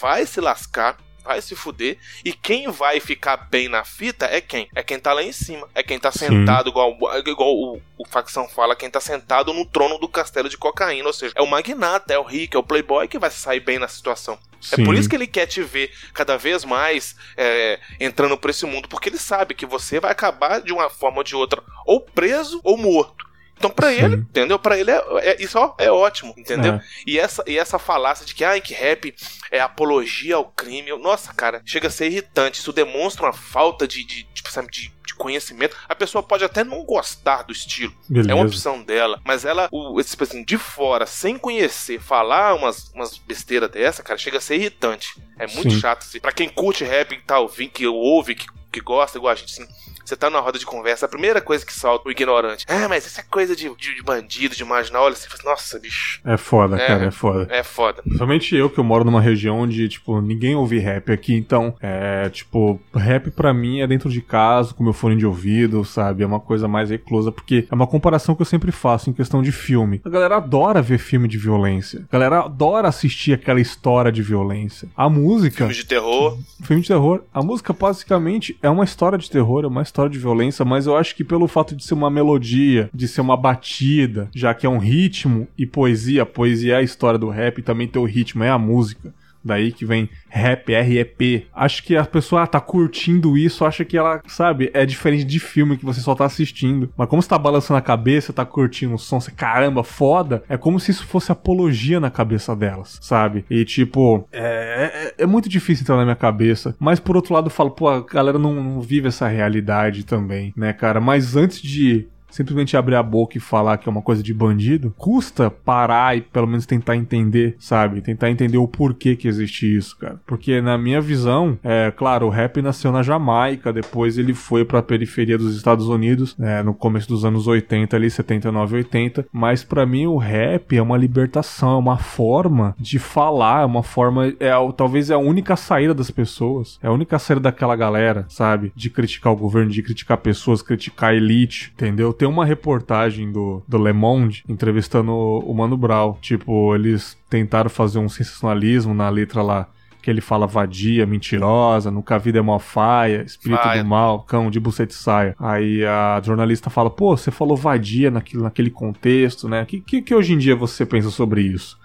vai se lascar, vai se fuder, e quem vai ficar bem na fita é quem? É quem tá lá em cima, é quem tá sentado, igual, igual o, o facção fala, quem tá sentado no trono do castelo de cocaína, ou seja, é o magnata, é o rico, é o playboy que vai sair bem na situação. Sim. É por isso que ele quer te ver cada vez mais é, entrando por esse mundo, porque ele sabe que você vai acabar de uma forma ou de outra, ou preso ou morto. Então, para ele, entendeu? Para ele é, é, isso ó, é ótimo, entendeu? É. E, essa, e essa falácia de que, ai, que rap é apologia ao crime, eu, nossa, cara, chega a ser irritante. Isso demonstra uma falta de, de, tipo, sabe, de, de conhecimento. A pessoa pode até não gostar do estilo, Beleza. é uma opção dela, mas ela, o, esse, tipo assim, de fora, sem conhecer, falar umas, umas besteiras dessa, cara, chega a ser irritante. É muito Sim. chato, assim. Pra quem curte rap e tá ouvindo, que ouve, que, que gosta, igual a gente, assim você tá numa roda de conversa, a primeira coisa que solta o ignorante. Ah, mas isso é coisa de, de, de bandido, de marginal. Olha, você fala, nossa, bicho. É foda, é, cara, é foda. É foda. Principalmente eu que eu moro numa região onde, tipo, ninguém ouve rap aqui, então, é, tipo, rap pra mim é dentro de casa, com meu fone de ouvido, sabe? É uma coisa mais reclusa, porque é uma comparação que eu sempre faço em questão de filme. A galera adora ver filme de violência. A galera adora assistir aquela história de violência. A música. Filme de terror. Filme de terror. A música basicamente é uma história de terror, é uma história de violência, mas eu acho que pelo fato de ser uma melodia, de ser uma batida, já que é um ritmo e poesia, poesia é a história do rap e também tem o ritmo, é a música. Daí que vem rap, R-E-P. Acho que a pessoa ah, tá curtindo isso, acha que ela, sabe, é diferente de filme que você só tá assistindo. Mas como você tá balançando a cabeça, tá curtindo o som, você, caramba, foda, é como se isso fosse apologia na cabeça delas, sabe? E tipo, é, é, é muito difícil entrar na minha cabeça. Mas por outro lado, eu falo, pô, a galera não, não vive essa realidade também, né, cara? Mas antes de simplesmente abrir a boca e falar que é uma coisa de bandido, custa parar e pelo menos tentar entender, sabe? Tentar entender o porquê que existe isso, cara. Porque na minha visão, é claro, o rap nasceu na Jamaica, depois ele foi para a periferia dos Estados Unidos, né, no começo dos anos 80 ali, 79, 80, mas para mim o rap é uma libertação, é uma forma de falar, é uma forma é talvez é a única saída das pessoas, é a única saída daquela galera, sabe? De criticar o governo, de criticar pessoas, criticar a elite, entendeu? Tem uma reportagem do, do Le Monde entrevistando o Mano Brown. Tipo, eles tentaram fazer um sensacionalismo na letra lá que ele fala vadia, mentirosa, nunca a vida é mó faia, espírito faia. do mal, cão de bucete saia. Aí a jornalista fala, pô, você falou vadia naquele, naquele contexto, né? O que, que, que, hoje em dia você pensa sobre isso?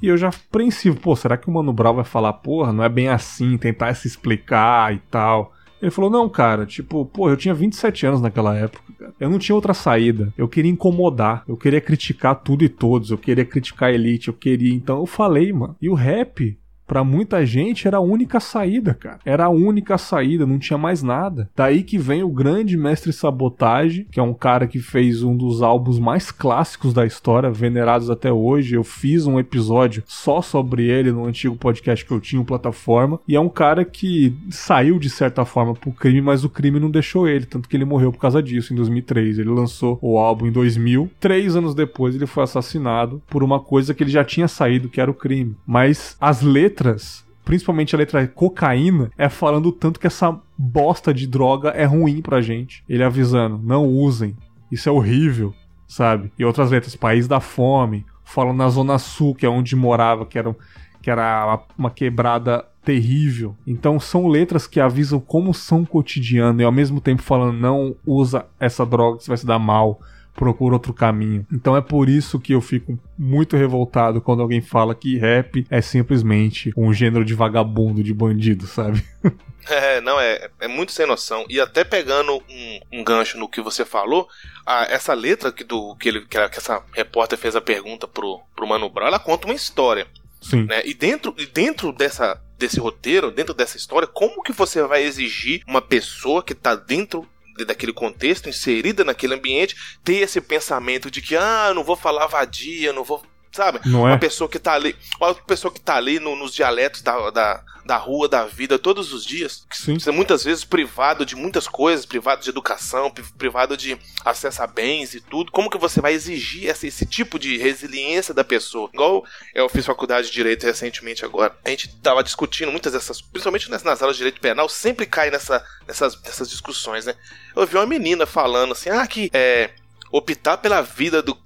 E eu já apreensivo, pô, será que o Mano Brown vai falar, porra, não é bem assim, tentar se explicar e tal? Ele falou: Não, cara, tipo, pô, eu tinha 27 anos naquela época, cara. Eu não tinha outra saída. Eu queria incomodar. Eu queria criticar tudo e todos. Eu queria criticar a elite. Eu queria. Então eu falei, mano. E o rap para muita gente era a única saída, cara. Era a única saída, não tinha mais nada. Daí que vem o grande mestre Sabotagem, que é um cara que fez um dos álbuns mais clássicos da história, venerados até hoje. Eu fiz um episódio só sobre ele no antigo podcast que eu tinha, Plataforma, e é um cara que saiu de certa forma pro crime, mas o crime não deixou ele, tanto que ele morreu por causa disso em 2003. Ele lançou o álbum em 2000. Três anos depois ele foi assassinado por uma coisa que ele já tinha saído, que era o crime. Mas as letras letras, principalmente a letra cocaína, é falando tanto que essa bosta de droga é ruim pra gente. Ele avisando, não usem, isso é horrível, sabe? E outras letras, País da Fome, falam na Zona Sul, que é onde morava, que era, que era uma quebrada terrível. Então são letras que avisam como são cotidiano e ao mesmo tempo falando não usa essa droga que você vai se dar mal procura outro caminho. Então é por isso que eu fico muito revoltado quando alguém fala que rap é simplesmente um gênero de vagabundo, de bandido, sabe? É, não, é, é muito sem noção. E até pegando um, um gancho no que você falou, a, essa letra que, do, que, ele, que, a, que essa repórter fez a pergunta pro, pro Mano Brown, ela conta uma história. Sim. Né? E dentro, e dentro dessa, desse roteiro, dentro dessa história, como que você vai exigir uma pessoa que tá dentro daquele contexto, inserida naquele ambiente, ter esse pensamento de que, ah, não vou falar vadia, não vou. Sabe? Não é? Uma pessoa que tá ali. Uma pessoa que tá ali no, nos dialetos da, da, da rua, da vida, todos os dias. Sim. Você é muitas vezes privado de muitas coisas, privado de educação, privado de acesso a bens e tudo. Como que você vai exigir esse, esse tipo de resiliência da pessoa? Igual eu fiz faculdade de Direito recentemente agora. A gente tava discutindo muitas dessas, principalmente nas, nas aulas de Direito Penal, sempre cai nessa, nessas, nessas discussões, né? Eu vi uma menina falando assim, ah, que é, optar pela vida do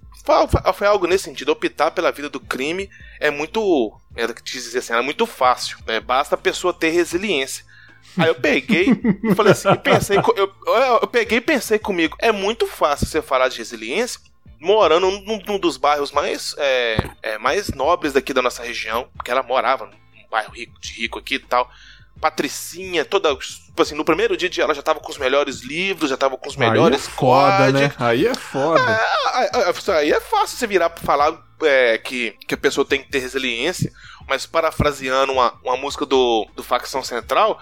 foi algo nesse sentido. Optar pela vida do crime é muito. É que dizer assim, é muito fácil. Né? Basta a pessoa ter resiliência. Aí eu peguei e falei assim, e pensei, eu, eu peguei e pensei comigo, é muito fácil você falar de resiliência morando num, num dos bairros mais, é, é, mais nobres daqui da nossa região, porque ela morava num bairro rico, de rico aqui e tal. Patricinha, toda. Tipo assim, no primeiro dia ela já tava com os melhores livros, já tava com os melhores aí é foda, né? Aí é foda. É, aí é fácil você virar pra falar é, que, que a pessoa tem que ter resiliência mas parafraseando uma, uma música do, do Facção Central,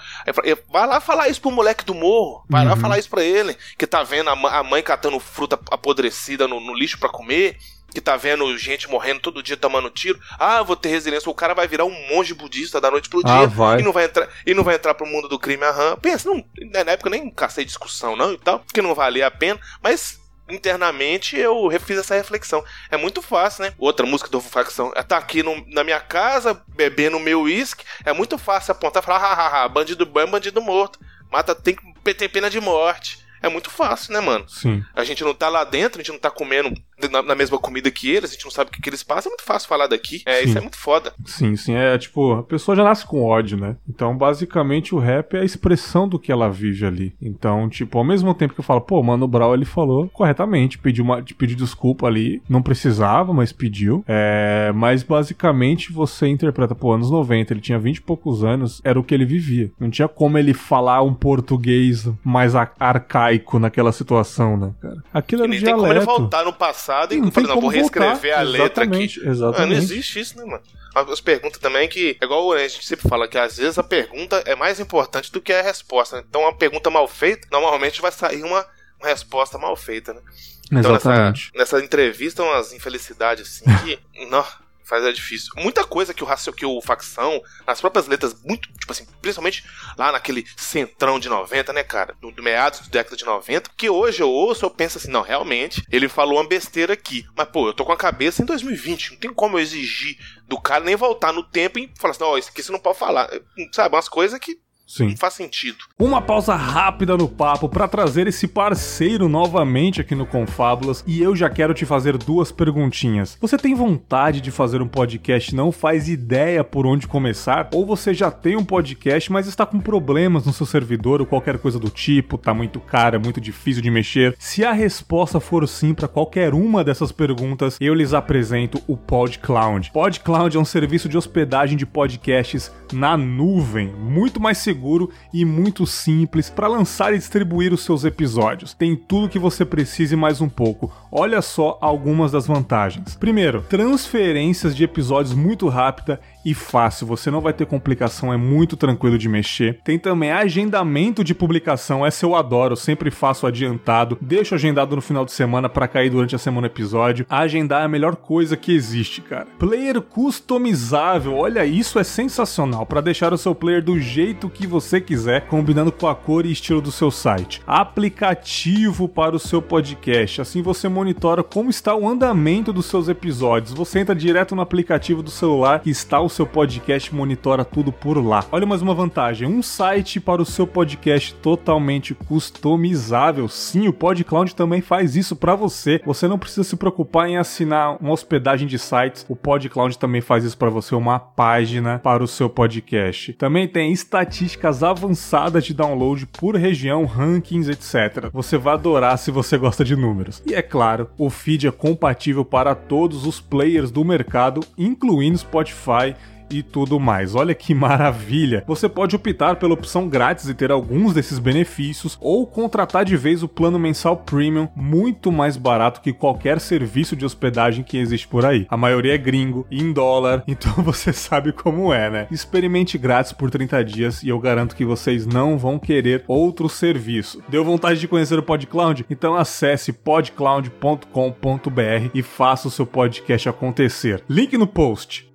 vai lá falar isso pro moleque do morro, vai uhum. lá falar isso pra ele, que tá vendo a, a mãe catando fruta apodrecida no, no lixo para comer, que tá vendo gente morrendo todo dia tomando tiro. Ah, vou ter resiliência. O cara vai virar um monge budista da noite pro dia ah, vai. e não vai entrar e não vai entrar pro mundo do crime aham. Pensa, não, na época nem cacei discussão não e tal, porque não valia a pena, mas internamente eu fiz essa reflexão. É muito fácil, né? Outra música do facção. É tá aqui no, na minha casa, bebendo meu uísque. É muito fácil apontar e falar, hahaha, bandido bom é bandido morto. Mata, tem, tem pena de morte. É muito fácil, né, mano? Sim. A gente não tá lá dentro, a gente não tá comendo na, na, mesma comida que eles, a gente não sabe o que, que eles passam, é muito fácil falar daqui. É, sim. isso é muito foda. Sim, sim, é tipo, a pessoa já nasce com ódio, né? Então, basicamente, o rap é a expressão do que ela vive ali. Então, tipo, ao mesmo tempo que eu falo, pô, mano, o Brau, ele falou corretamente, pediu, uma, pediu desculpa ali, não precisava, mas pediu. É, mas, basicamente, você interpreta, pô, anos 90, ele tinha 20 e poucos anos, era o que ele vivia. Não tinha como ele falar um português mais arcaico naquela situação, né, cara? Aquilo era um dialeto. Tem como ele voltar no passado passado e não falei, não, vou reescrever voltar. a letra exatamente, aqui. Exatamente. Ah, não existe isso, né, mano? As perguntas também que, é igual a gente sempre fala, que às vezes a pergunta é mais importante do que a resposta. Então, uma pergunta mal feita, normalmente vai sair uma, uma resposta mal feita, né? Então, Exatamente. Nessa, nessa entrevista, umas infelicidades assim que. não, faz é difícil. Muita coisa que o Raciel, que o Facção, nas próprias letras, muito, tipo assim, principalmente lá naquele centrão de 90, né, cara? Do, do meados da década de 90, que hoje eu ouço, eu penso assim, não, realmente, ele falou uma besteira aqui. Mas, pô, eu tô com a cabeça em 2020, não tem como eu exigir do cara nem voltar no tempo e falar assim, ó, oh, isso aqui você não pode falar. Sabe, umas coisas que Sim. Não faz sentido. Uma pausa rápida no papo para trazer esse parceiro novamente aqui no Confábulas e eu já quero te fazer duas perguntinhas. Você tem vontade de fazer um podcast, não faz ideia por onde começar? Ou você já tem um podcast, mas está com problemas no seu servidor ou qualquer coisa do tipo, tá muito caro, é muito difícil de mexer? Se a resposta for sim para qualquer uma dessas perguntas, eu lhes apresento o PodCloud. PodCloud é um serviço de hospedagem de podcasts na nuvem, muito mais seguro seguro e muito simples para lançar e distribuir os seus episódios. Tem tudo que você precisa e mais um pouco. Olha só algumas das vantagens. Primeiro, transferências de episódios muito rápida e fácil, você não vai ter complicação, é muito tranquilo de mexer. Tem também agendamento de publicação, essa eu adoro, sempre faço adiantado, deixo agendado no final de semana para cair durante a semana episódio. Agendar é a melhor coisa que existe, cara. Player customizável, olha isso é sensacional para deixar o seu player do jeito que você quiser, combinando com a cor e estilo do seu site. Aplicativo para o seu podcast, assim você monitora como está o andamento dos seus episódios. Você entra direto no aplicativo do celular que está o seu podcast monitora tudo por lá. Olha mais uma vantagem: um site para o seu podcast totalmente customizável. Sim, o PodCloud também faz isso para você. Você não precisa se preocupar em assinar uma hospedagem de sites. O PodCloud também faz isso para você, uma página para o seu podcast. Também tem estatísticas avançadas de download por região, rankings, etc. Você vai adorar se você gosta de números. E é claro, o feed é compatível para todos os players do mercado, incluindo Spotify e tudo mais. Olha que maravilha! Você pode optar pela opção grátis e ter alguns desses benefícios ou contratar de vez o plano mensal premium, muito mais barato que qualquer serviço de hospedagem que existe por aí. A maioria é gringo, em dólar, então você sabe como é, né? Experimente grátis por 30 dias e eu garanto que vocês não vão querer outro serviço. Deu vontade de conhecer o PodCloud? Então acesse podcloud.com.br e faça o seu podcast acontecer. Link no post.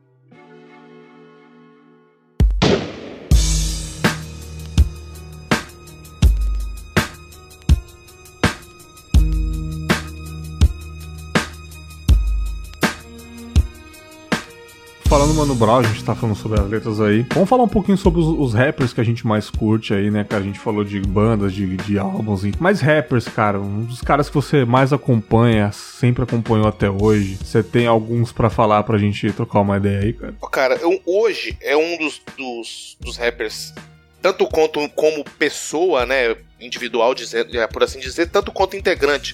Falando Mano Brown, a gente tá falando sobre as letras aí. Vamos falar um pouquinho sobre os, os, rappers que a gente mais curte aí, né, cara? A gente falou de bandas, de, de álbuns. Mas rappers, cara, um dos caras que você mais acompanha, sempre acompanhou até hoje. Você tem alguns para falar pra gente trocar uma ideia aí, cara? Cara, eu, hoje é um dos, dos, dos rappers tanto quanto como pessoa, né, individual, é, por assim dizer, tanto quanto integrante,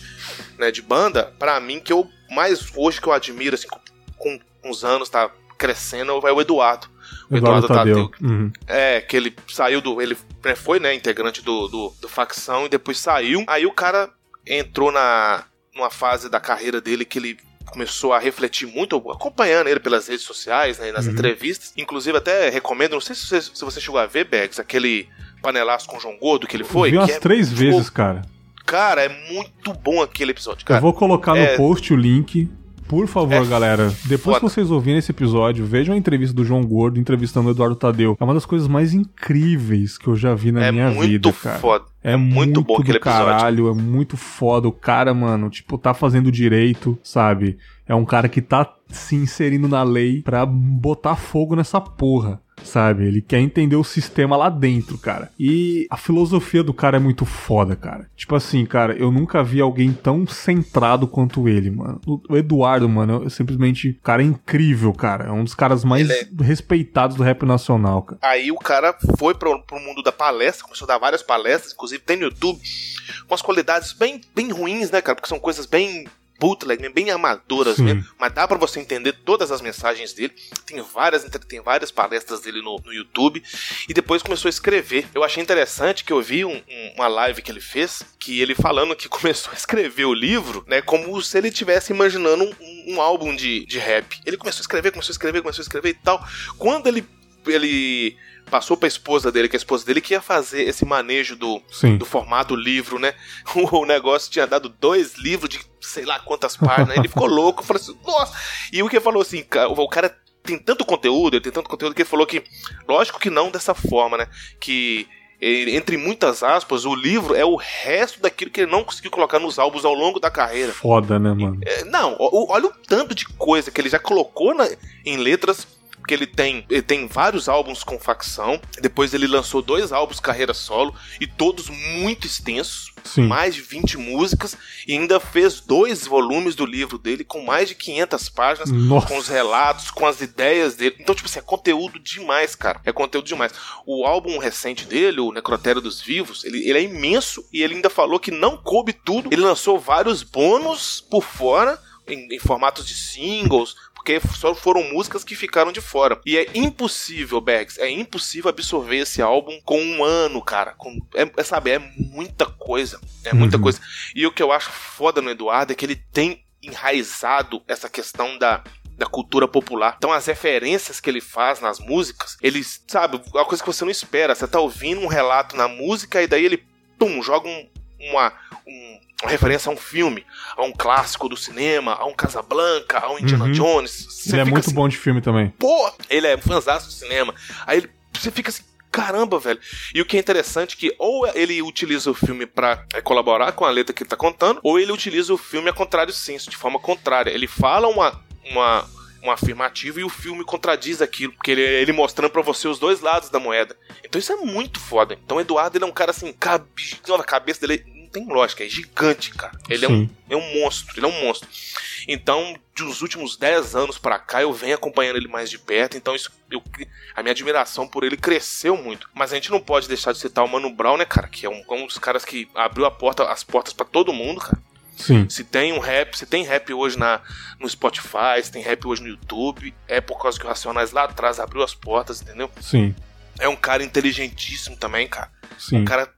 né, de banda, para mim que eu mais hoje que eu admiro assim com, com os anos tá crescendo vai o Eduardo. O Eduardo, Eduardo Tadeu. Tadeu. Uhum. É, que ele saiu do. Ele foi, né, integrante do, do, do, facção e depois saiu. Aí o cara entrou na numa fase da carreira dele que ele começou a refletir muito, acompanhando ele pelas redes sociais, né, nas uhum. entrevistas. Inclusive, até recomendo, não sei se você, se você chegou a ver, Bags, aquele panelaço com o João Gordo que ele foi. Eu vi umas é, três vezes, cara. Cara, é muito bom aquele episódio, cara. Eu vou colocar no é... post o link Por favor, é galera, depois foda. que vocês ouvirem esse episódio, vejam a entrevista do João Gordo entrevistando o Eduardo Tadeu. É uma das coisas mais incríveis que eu já vi na é minha vida, cara. Foda. É muito, muito bom do caralho, é muito foda. O cara, mano, tipo, tá fazendo direito, sabe? É um cara que tá se inserindo na lei pra botar fogo nessa porra sabe? Ele quer entender o sistema lá dentro, cara. E a filosofia do cara é muito foda, cara. Tipo assim, cara, eu nunca vi alguém tão centrado quanto ele, mano. O Eduardo, mano, é simplesmente, cara, é incrível, cara. É um dos caras mais é... respeitados do rap nacional, cara. Aí o cara foi pro, pro mundo da palestra, começou a dar várias palestras, inclusive tem no YouTube, com as qualidades bem, bem ruins, né, cara? Porque são coisas bem bootleg, bem amadoras Sim. mesmo, mas dá para você entender todas as mensagens dele. Tem várias, tem várias palestras dele no, no YouTube. E depois começou a escrever. Eu achei interessante que eu vi um, um, uma live que ele fez, que ele falando que começou a escrever o livro, né, como se ele estivesse imaginando um, um álbum de, de rap. Ele começou a escrever, começou a escrever, começou a escrever e tal. Quando ele ele passou pra esposa dele, que a esposa dele que ia fazer esse manejo do, do formato livro, né? O, negócio tinha dado dois livros de sei lá quantas páginas, ele ficou louco, falou assim, nossa! E o que falou assim, o cara tem tanto conteúdo, ele tem tanto conteúdo que ele falou que, lógico que não dessa forma, né? Que entre muitas aspas, o livro é o resto daquilo que ele não conseguiu colocar nos álbuns ao longo da carreira. Foda, né, mano? É, não, olha o tanto de coisa que ele já colocou na, em letras porque ele tem, ele tem vários álbuns com facção. Depois ele lançou dois álbuns carreira solo e todos muito extensos. Sim. mais de 20 músicas e ainda fez dois volumes do livro dele com mais de 500 páginas, Nossa. com os relatos, com as ideias dele. Então, tipo assim, é conteúdo demais, cara. É conteúdo demais. O álbum recente dele, o Necrotério dos Vivos, ele, ele é imenso e ele ainda falou que não coube tudo. Ele lançou vários bônus por fora, em, em formatos de singles, porque só foram músicas que ficaram de fora. E é impossível, Bags, é impossível absorver esse álbum com um ano, cara. Com, é, é sabe, é muita coisa. É muita uhum. coisa. E o que eu acho foda no Eduardo é que ele tem enraizado essa questão da, da cultura popular. Então as referências que ele faz nas músicas, ele sabe, é uma coisa que você não espera. Você tá ouvindo um relato na música e daí ele, pum, joga um, uma, um, uma referência a um filme, a um clássico do cinema, a um Casablanca, a um Indiana uhum. Jones. ele é muito assim, bom de filme também. Pô, ele é fãzaço do cinema. Aí ele, você fica assim, caramba, velho. E o que é interessante é que ou ele utiliza o filme para é, colaborar com a letra que ele tá contando, ou ele utiliza o filme a contrário senso, de forma contrária. Ele fala uma, uma, uma afirmativa e o filme contradiz aquilo, porque ele, ele mostrando para você os dois lados da moeda. Então isso é muito foda. Então Eduardo ele é um cara assim, cabe, a cabeça dele tem lógica, é gigante, cara. Ele é um, é um monstro, ele é um monstro. Então, dos últimos 10 anos para cá, eu venho acompanhando ele mais de perto, então isso, eu, a minha admiração por ele cresceu muito. Mas a gente não pode deixar de citar o Mano Brown, né, cara? Que é um, um dos caras que abriu a porta, as portas para todo mundo, cara. Sim. Se tem um rap, se tem rap hoje na, no Spotify, se tem rap hoje no YouTube, é por causa que o Racionais lá atrás abriu as portas, entendeu? Sim. É um cara inteligentíssimo também, cara. Sim. Um cara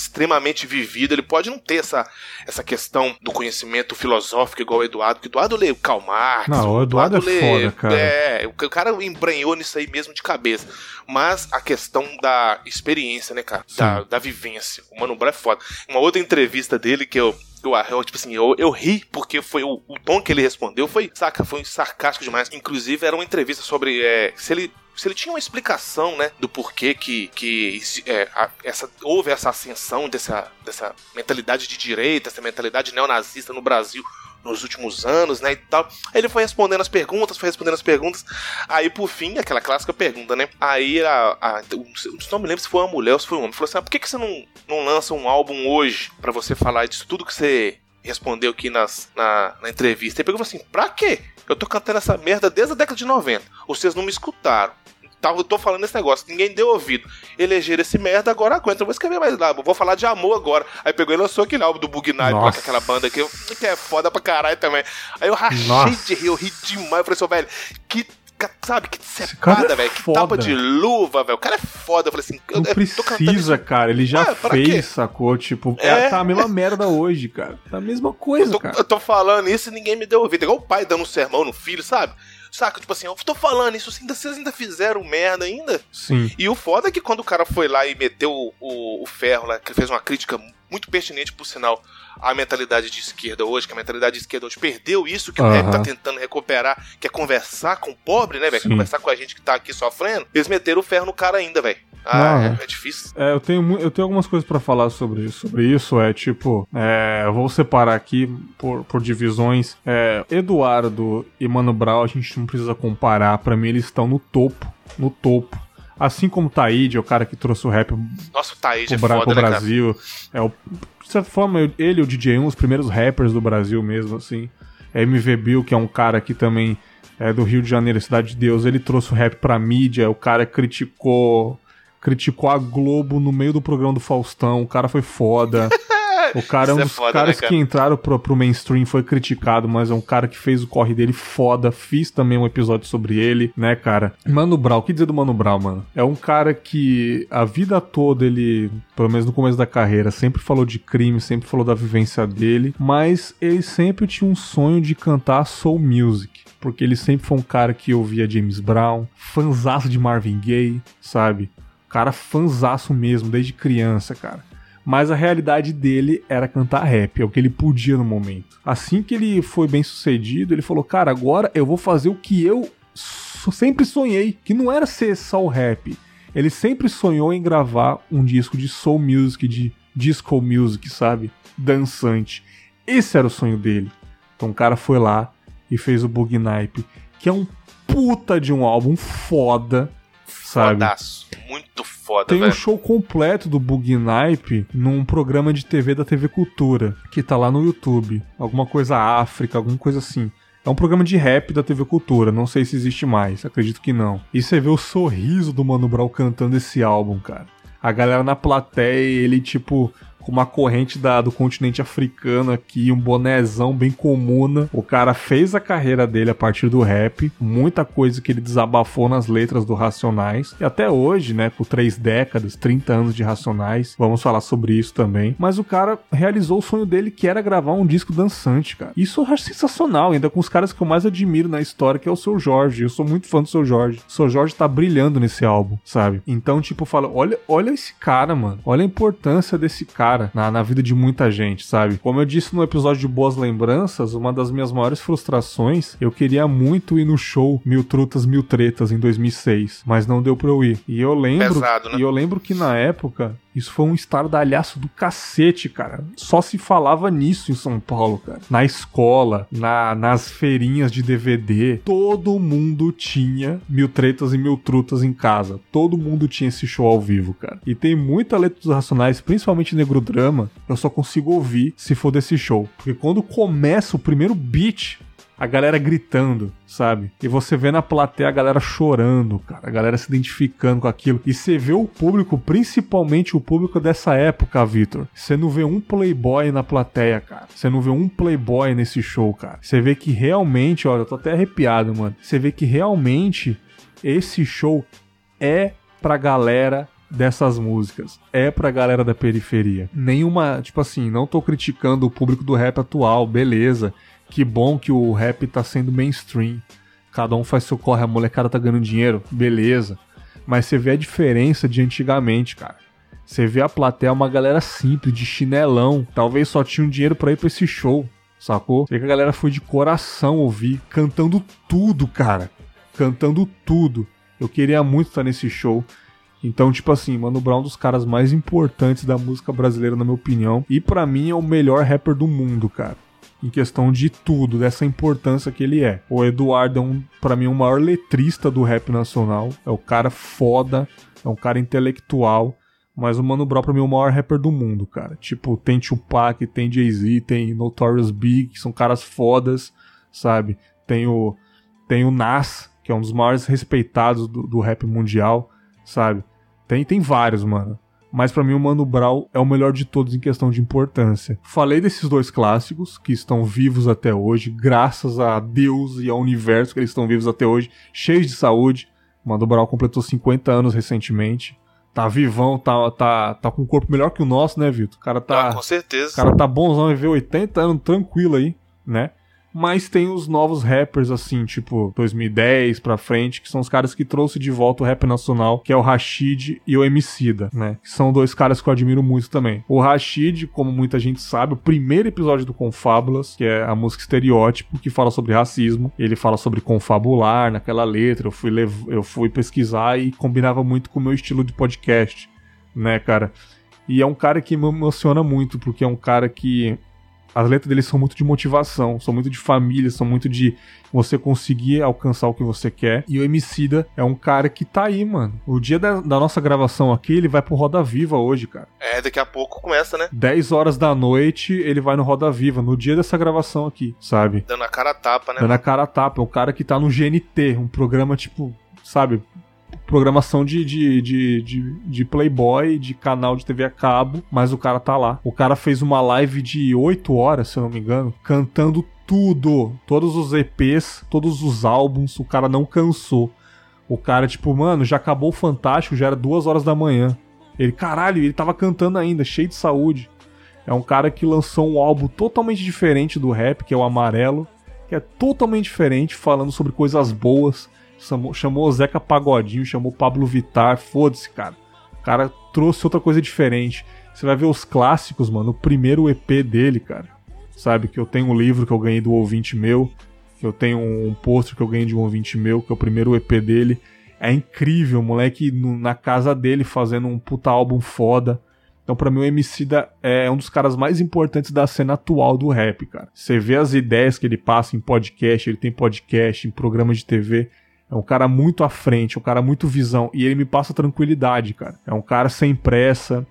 extremamente vivido. Ele pode não ter essa, essa questão do conhecimento filosófico igual o Eduardo, que o Eduardo lê Karl Marx. Não, o Eduardo, Eduardo é lê, foda, cara. É, o cara embranhou nisso aí mesmo de cabeça. Mas a questão da experiência, né, cara? Da, da vivência. O Mano Brown é foda. Uma outra entrevista dele que eu eu, eu, tipo assim, eu, eu ri porque foi o, o, tom que ele respondeu foi, saca, foi sarcástico demais. Inclusive, era uma entrevista sobre é, se ele se ele tinha uma explicação, né, do porquê que, que é, a, essa, houve essa ascensão dessa, dessa mentalidade de direita, essa mentalidade neonazista no Brasil nos últimos anos, né, e tal. Aí ele foi respondendo as perguntas, foi respondendo as perguntas. Aí, por fim, aquela clássica pergunta, né? Aí, a, a, não me lembro se foi uma mulher ou se foi um homem. Falou assim, ah, por que, que você não, não lança um álbum hoje para você falar disso tudo que você respondeu aqui nas, na, na entrevista? Ele pegou assim, pra quê? Eu tô cantando essa merda desde a década de 90. Vocês não me escutaram. Tá, eu tô falando esse negócio, ninguém deu ouvido. Elegeram esse merda, agora aguenta. Eu vou escrever mais lá, vou falar de amor agora. Aí pegou e lançou aquele álbum do Bug Night, com aquela banda aqui, que é foda pra caralho também. Aí eu rachei Nossa. de rir, eu ri demais. Eu falei assim, velho, que sabe, que sepada, é velho. Que tapa de luva, velho. O cara é foda. Eu falei assim, não eu, precisa, cara. Ele já ah, fez, quê? sacou? Tipo, é. tá a mesma merda hoje, cara. Tá a mesma coisa, eu tô, cara. Eu tô falando isso e ninguém me deu ouvido. Igual o pai dando um sermão no filho, sabe? Saca? Tipo assim, eu tô falando isso, ainda, vocês ainda fizeram merda ainda? Sim. E o foda é que quando o cara foi lá e meteu o, o, o ferro lá, que fez uma crítica muito pertinente, por sinal, a mentalidade de esquerda hoje, que a mentalidade de esquerda hoje perdeu isso que uhum. o rap tá tentando recuperar, que é conversar com o pobre, né, velho? Conversar com a gente que tá aqui sofrendo. Eles meteram o ferro no cara ainda, velho. Ah, é, é, difícil. É, eu tenho, eu tenho algumas coisas para falar sobre isso. Sobre isso, é tipo, é, eu vou separar aqui por, por divisões. É, Eduardo e Mano Brown, a gente não precisa comparar. para mim, eles estão no topo. No topo Assim como o Taíde, é o cara que trouxe o rap Nossa, o Taíde pro, é foda, pro né, Brasil. É o, de certa forma, ele e o DJ um, os primeiros rappers do Brasil mesmo, assim. É MV Bill, que é um cara que também é do Rio de Janeiro, Cidade de Deus. Ele trouxe o rap pra mídia, o cara criticou criticou a Globo no meio do programa do Faustão, o cara foi foda. O cara é um é dos é foda, caras né, cara? que entraram pro, pro mainstream, foi criticado, mas é um cara que fez o corre dele foda. Fiz também um episódio sobre ele, né, cara? Mano Brown, o que dizer do Mano Brown, mano? É um cara que a vida toda ele, pelo menos no começo da carreira, sempre falou de crime, sempre falou da vivência dele, mas ele sempre tinha um sonho de cantar soul music porque ele sempre foi um cara que ouvia James Brown, fanzaço de Marvin Gaye, sabe? Cara fanzaço mesmo, desde criança, cara mas a realidade dele era cantar rap, é o que ele podia no momento. Assim que ele foi bem sucedido, ele falou: Cara, agora eu vou fazer o que eu sempre sonhei, que não era ser só o rap. Ele sempre sonhou em gravar um disco de soul music, de disco music, sabe? Dançante. Esse era o sonho dele. Então o cara foi lá e fez o Bug que é um puta de um álbum foda, sabe? Fodaço. Muito foda, Tem velho. um show completo do Bug Nipe num programa de TV da TV Cultura, que tá lá no YouTube. Alguma coisa África, alguma coisa assim. É um programa de rap da TV Cultura, não sei se existe mais, acredito que não. E você vê o sorriso do Mano Brown cantando esse álbum, cara. A galera na plateia, ele tipo com uma corrente da, do continente africano aqui, um bonézão bem comuna. O cara fez a carreira dele a partir do rap, muita coisa que ele desabafou nas letras do Racionais. E até hoje, né, com três décadas, 30 anos de Racionais, vamos falar sobre isso também. Mas o cara realizou o sonho dele, que era gravar um disco dançante, cara. Isso eu acho sensacional, ainda com os caras que eu mais admiro na história, que é o Seu Jorge. Eu sou muito fã do Seu Jorge. O Seu Jorge tá brilhando nesse álbum, sabe? Então, tipo, fala, olha, olha esse cara, mano. Olha a importância desse cara cara na, na vida de muita gente, sabe? Como eu disse no episódio de Boas Lembranças, uma das minhas maiores frustrações, eu queria muito ir no show Mil Trutas, Mil Tretas em 2006, mas não deu pra eu ir. E eu lembro, Pesado, né? e eu lembro que na época isso foi um estardalhaço do cacete, cara. Só se falava nisso em São Paulo, cara. Na escola, na, nas feirinhas de DVD, todo mundo tinha mil tretas e mil trutas em casa. Todo mundo tinha esse show ao vivo, cara. E tem muita letra dos Racionais, principalmente Negro Drama, eu só consigo ouvir se for desse show. Porque quando começa o primeiro beat, a galera gritando, sabe? E você vê na plateia a galera chorando, cara, a galera se identificando com aquilo. E você vê o público, principalmente o público dessa época, Vitor. Você não vê um playboy na plateia, cara. Você não vê um playboy nesse show, cara. Você vê que realmente, olha, eu tô até arrepiado, mano. Você vê que realmente esse show é pra galera dessas músicas. É pra galera da periferia. Nenhuma, tipo assim, não tô criticando o público do rap atual, beleza que bom que o rap tá sendo mainstream. Cada um faz seu corre, a molecada tá ganhando dinheiro, beleza. Mas você vê a diferença de antigamente, cara. Você vê a plateia, uma galera simples, de chinelão. Talvez só tinha um dinheiro para ir pra esse show, sacou? Você vê que a galera foi de coração ouvir, cantando tudo, cara. Cantando tudo. Eu queria muito estar nesse show. Então, tipo assim, Mano Brown é um dos caras mais importantes da música brasileira, na minha opinião. E para mim é o melhor rapper do mundo, cara em questão de tudo, dessa importância que ele é. O Eduardo é, um, para mim, o maior letrista do rap nacional. É o cara foda, é um cara intelectual. Mas o Mano Brown pra mim é o maior rapper do mundo, cara. Tipo, tem Tupac, tem Jay-Z, tem Notorious Big, que são caras fodas, sabe? Tem o, tem o Nas, que é um dos maiores respeitados do, do rap mundial, sabe? Tem, tem vários, mano mas para mim o Mano Brown é o melhor de todos em questão de importância. Falei desses dois clássicos que estão vivos até hoje, graças a Deus e ao universo que eles estão vivos até hoje, cheios de saúde. O Mano Brown completou 50 anos recentemente. Tá vivão, tá, tá, tá com um corpo melhor que o nosso, né, Vitor? O cara tá. Ah, com certeza. O cara tá bonzão e vê 80 anos tranquilo aí, né? Mas tem os novos rappers, assim, tipo 2010 pra frente, que são os caras que trouxe de volta o rap nacional, que é o Rashid e o Emicida, né? Que são dois caras que eu admiro muito também. O Rashid, como muita gente sabe, o primeiro episódio do Confábulas, que é a música Estereótipo, que fala sobre racismo, ele fala sobre confabular naquela letra. Eu fui, lev... eu fui pesquisar e combinava muito com o meu estilo de podcast, né, cara? E é um cara que me emociona muito, porque é um cara que as letras dele são muito de motivação, são muito de família, são muito de você conseguir alcançar o que você quer. E o Emicida é um cara que tá aí, mano. O dia da, da, nossa gravação aqui, ele vai pro Roda Viva hoje, cara. É, daqui a pouco começa, né? 10 horas da noite, ele vai no Roda Viva, no dia dessa gravação aqui, sabe? Dando a cara a tapa, né? Dando a cara a tapa. É um cara que tá no GNT, um programa tipo, sabe, programação de, de, de, de, de Playboy, de canal de TV a cabo, mas o cara tá lá. O cara fez uma live de 8 horas, se eu não me engano, cantando tudo, todos os EPs, todos os álbuns, o cara não cansou. O cara, tipo, mano, já acabou o Fantástico, já era duas horas da manhã. Ele, caralho, ele tava cantando ainda, cheio de saúde. É um cara que lançou um álbum totalmente diferente do rap, que é o Amarelo, que é totalmente diferente, falando sobre coisas boas, Chamou, chamou o Zeca Pagodinho, chamou Pablo Vittar, foda-se, cara. O cara trouxe outra coisa diferente. Você vai ver os clássicos, mano. O primeiro EP dele, cara. Sabe? Que eu tenho um livro que eu ganhei do ouvinte meu. Que eu tenho um pôster que eu ganhei de um ouvinte meu, que é o primeiro EP dele. É incrível, moleque no, na casa dele fazendo um puta álbum foda. Então, pra mim, o Emicida é um dos caras mais importantes da cena atual do rap, cara. Você vê as ideias que ele passa em podcast, ele tem podcast, em programa de TV. É um cara muito à frente, um cara muito visão. E ele me passa tranquilidade, cara. É um cara sem pressa.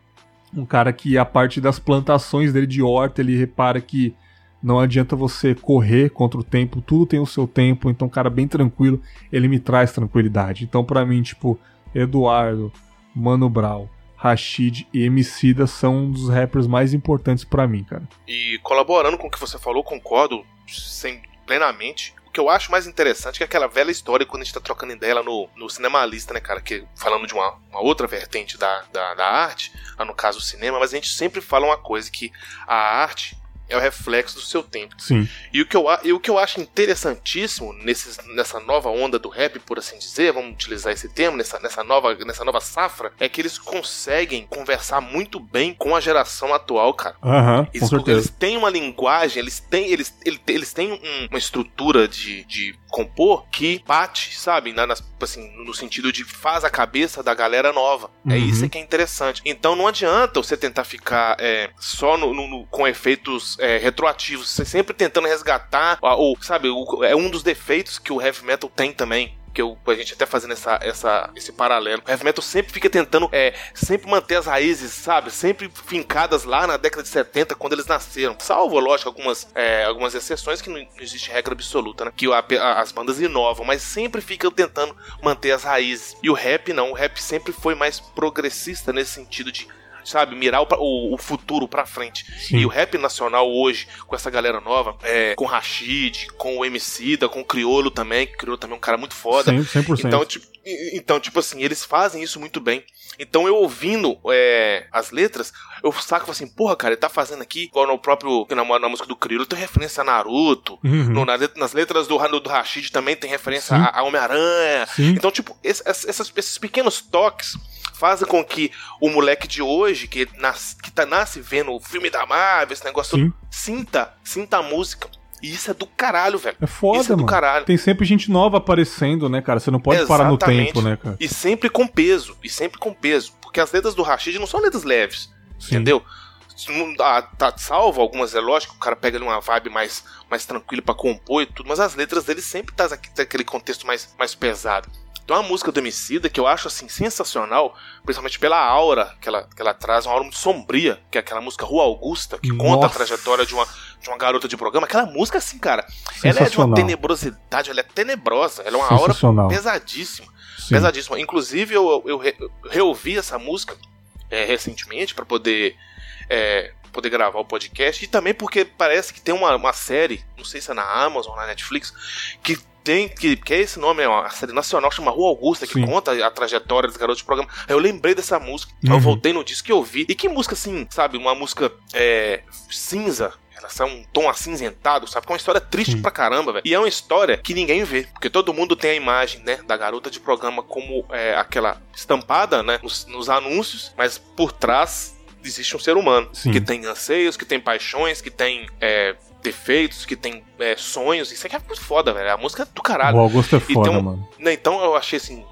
Um cara que a parte das plantações dele de horta, ele repara que não adianta você correr contra o tempo, tudo tem o seu tempo, então um cara bem tranquilo, ele me traz tranquilidade. Então para mim, tipo, Eduardo, Mano Brown, Rashid e Emicida são um dos rappers mais importantes para mim, cara. E colaborando com o que você falou, concordo sem, plenamente. O que eu acho mais interessante é aquela velha história quando a gente tá trocando ideia lá no, no Cinemalista, né, cara? Que falando de uma, uma outra vertente da, da, da arte, lá no caso o cinema, mas a gente sempre fala uma coisa: que a arte é o reflexo do seu tempo. Sim. E o que eu, e o que eu acho interessantíssimo nesses, nessa nova onda do rap, por assim dizer, vamos utilizar esse termo, nessa, nessa, nova, nessa nova safra, é que eles conseguem conversar muito bem com a geração atual, cara. Uhum, eles, eles têm uma linguagem, eles têm, eles, eles, eles têm um, uma estrutura de, de compor que bate, sabe? Na, nas, assim, no sentido de faz a cabeça da galera nova. É uhum. É isso que é interessante. Então não adianta você tentar ficar é, só no, no, no, com efeitos é, retroativos, você sempre tentando resgatar, ou, sabe, o, é um dos defeitos que o heavy metal tem também que eu, a gente até fazendo essa, essa, esse paralelo. O heavy metal sempre fica tentando é, sempre manter as raízes, sabe? Sempre fincadas lá na década de 70, quando eles nasceram. Salvo, lógico, algumas, é, algumas exceções que não existe regra absoluta, né? Que a, a, as bandas inovam, mas sempre ficam tentando manter as raízes. E o rap não, o rap sempre foi mais progressista nesse sentido de sabe, mirar o, o, o futuro pra frente. Sim. E o rap nacional hoje, com essa galera nova, é, com Rashid, com o Emicida, com o Criolo também, que o Criolo também é um cara muito foda. 100%. 100%. Então, tipo, então, tipo assim, eles fazem isso muito bem. Então eu ouvindo é, as letras, eu saco assim, porra, cara, ele tá fazendo aqui, igual no próprio, na, na música do Criolo, tem referência a Naruto, uhum. no, na, nas letras do, do Rashid também tem referência Sim. a, a Homem-Aranha. Então, tipo, esse, esses, esses pequenos toques fazem com que o moleque de hoje, que, nas, que tá, nasce vendo o filme da Marvel, esse negócio todo, sinta, sinta a música. E isso é do caralho, velho. É foda, isso é do mano. caralho. Tem sempre gente nova aparecendo, né, cara? Você não pode Exatamente. parar no tempo, né, cara? E sempre com peso, e sempre com peso. Porque as letras do Rashid não são letras leves, Sim. entendeu? Ah, tá salvo algumas, é lógico, o cara pega ali uma vibe mais, mais tranquila para compor e tudo, mas as letras dele sempre tá aquele contexto mais, mais pesado. Tem uma música do Emicida que eu acho assim sensacional, principalmente pela aura que ela, que ela traz, uma aura muito sombria, que é aquela música Rua Augusta, que Nossa. conta a trajetória de uma, de uma garota de programa. Aquela música, assim, cara, ela é de uma tenebrosidade, ela é tenebrosa, ela é uma aura pesadíssima. Sim. Pesadíssima. Inclusive, eu, eu, eu reouvi essa música é, recentemente para poder. É, poder gravar o podcast e também porque parece que tem uma, uma série, não sei se é na Amazon ou na Netflix, que tem, que, que é esse nome, é uma série nacional, chama Rua Augusta, que Sim. conta a trajetória dos garotos de programa. Aí eu lembrei dessa música, uhum. eu voltei no disco que eu vi. E que música, assim, sabe, uma música é, cinza, Elas são um tom acinzentado, sabe? Que é uma história triste Sim. pra caramba, velho. E é uma história que ninguém vê. Porque todo mundo tem a imagem, né? Da garota de programa como é, aquela estampada, né? Nos, nos anúncios, mas por trás existe um ser humano Sim. que tem anseios, que tem paixões, que tem é, defeitos, que tem é, sonhos. Isso aqui é muito foda, velho. A música é do caralho. O Augusto é foda, então, mano. Né, então eu achei assim.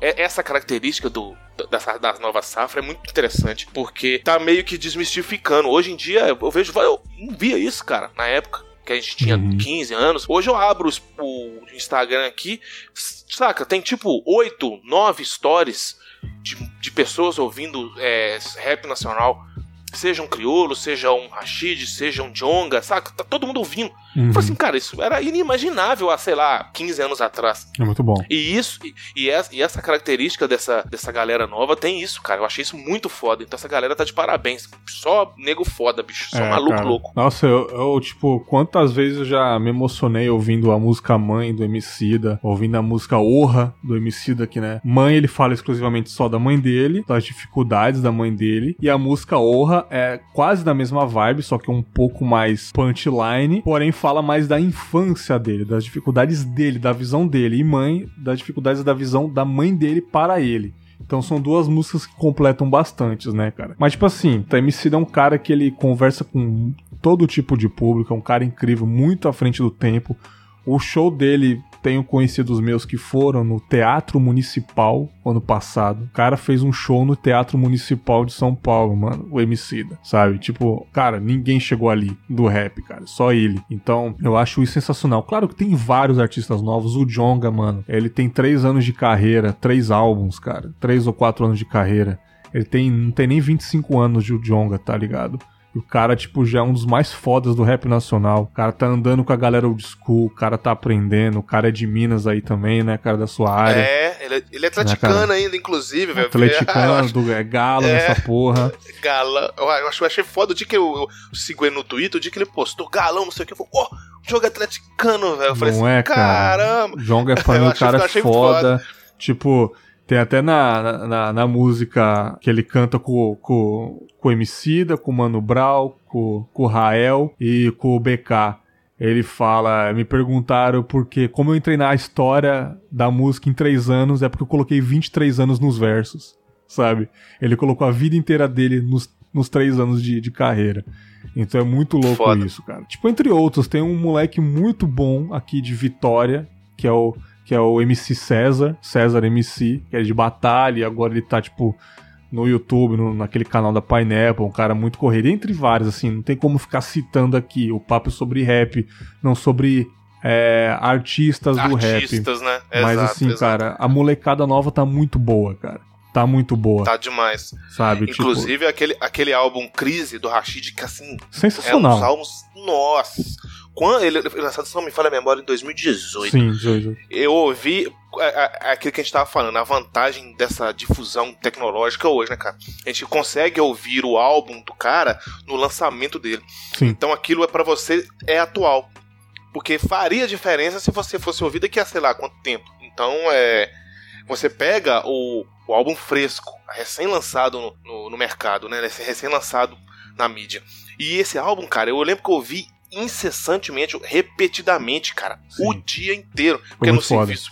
É, essa característica do, dessa, da nova safra é muito interessante, porque tá meio que desmistificando. Hoje em dia, eu vejo. Eu não via isso, cara, na época que a gente tinha uhum. 15 anos. Hoje eu abro o Instagram aqui, saca? Tem tipo 8, 9 stories de, de pessoas ouvindo é, rap nacional. Seja um crioulo, seja um Rashid, seja um Jonga, saca? Tá todo mundo ouvindo. Uhum. Falei assim, cara, isso era inimaginável há, sei lá, 15 anos atrás. É muito bom. E isso, e, e, essa, e essa característica dessa, dessa galera nova tem isso, cara. Eu achei isso muito foda. Então essa galera tá de parabéns. Só nego foda, bicho. Só é, maluco cara. louco. Nossa, eu, eu, tipo, quantas vezes eu já me emocionei ouvindo a música Mãe do Emicida, ouvindo a música Orra do Emicida, que, né? Mãe, ele fala exclusivamente só da mãe dele, das dificuldades da mãe dele. E a música Orra é quase da mesma vibe, só que um pouco mais punchline, porém fala mais da infância dele, das dificuldades dele, da visão dele, e mãe, das dificuldades da visão da mãe dele para ele. Então são duas músicas que completam bastante, né, cara? Mas, tipo assim, o MC é um cara que ele conversa com todo tipo de público, é um cara incrível, muito à frente do tempo. O show dele tenho conhecidos meus que foram no Teatro Municipal ano passado. O cara fez um show no Teatro Municipal de São Paulo, mano, o Emicida, sabe? Tipo, cara, ninguém chegou ali do rap, cara, só ele. Então, eu acho isso sensacional. Claro que tem vários artistas novos. O Jonga, mano, ele tem três anos de carreira, três álbuns, cara, três ou quatro anos de carreira. Ele tem, não tem nem 25 anos de Jonga, tá ligado? O cara, tipo, já é um dos mais fodas do rap nacional. O cara tá andando com a galera old school, o cara tá aprendendo, o cara é de Minas aí também, né, cara, da sua área. É, ele é, ele é atleticano né, ainda, inclusive, velho. Atleticano, do, é galo é, nessa porra. Gala. Eu, acho, eu achei foda o dia que eu, eu sigo ele no Twitter, o dia que ele postou galão, não sei o que, eu falei, ó, oh, jogo atleticano, velho. Eu falei não assim, é, caramba. Cara. Jogo é fã, o cara é foda. foda. Tipo, tem até na, na, na, música que ele canta com, com, com o Emicida, com o Mano Brown, com, com o Rael e com o BK. Ele fala, me perguntaram porque como eu entrei na história da música em três anos, é porque eu coloquei 23 anos nos versos, sabe? Ele colocou a vida inteira dele nos, nos três anos de, de carreira. Então é muito louco Foda. isso, cara. Tipo, entre outros, tem um moleque muito bom aqui de Vitória, que é o que é o MC César, César MC, que é de batalha, e agora ele tá, tipo, no YouTube, no, naquele canal da Pineapple, um cara muito corrido, entre vários, assim, não tem como ficar citando aqui o papo sobre rap, não sobre é, artistas, do rap. Artistas, né? Mas exato, assim, exato. cara, a molecada nova tá muito boa, cara. Tá muito boa. Tá demais. Sabe? Tipo, Inclusive, tipo... aquele, aquele álbum Crise do Rashid, que assim. Sensacional. É uns álbuns. Nossa quando ele lançado, se não me falha a memória, em 2018. Sim, 2018. Eu ouvi é, é, é aquilo que a gente tava falando, a vantagem dessa difusão tecnológica hoje, né, cara? A gente consegue ouvir o álbum do cara no lançamento dele. Sim. Então aquilo é para você é atual. Porque faria diferença se você fosse ouvir daqui a sei lá quanto tempo. Então é. Você pega o, o álbum fresco, recém-lançado no, no, no, mercado, né? Recém-lançado na mídia. E esse álbum, cara, eu lembro que eu ouvi incessantemente, repetidamente, cara. Sim. O dia inteiro. Porque no foda. serviço.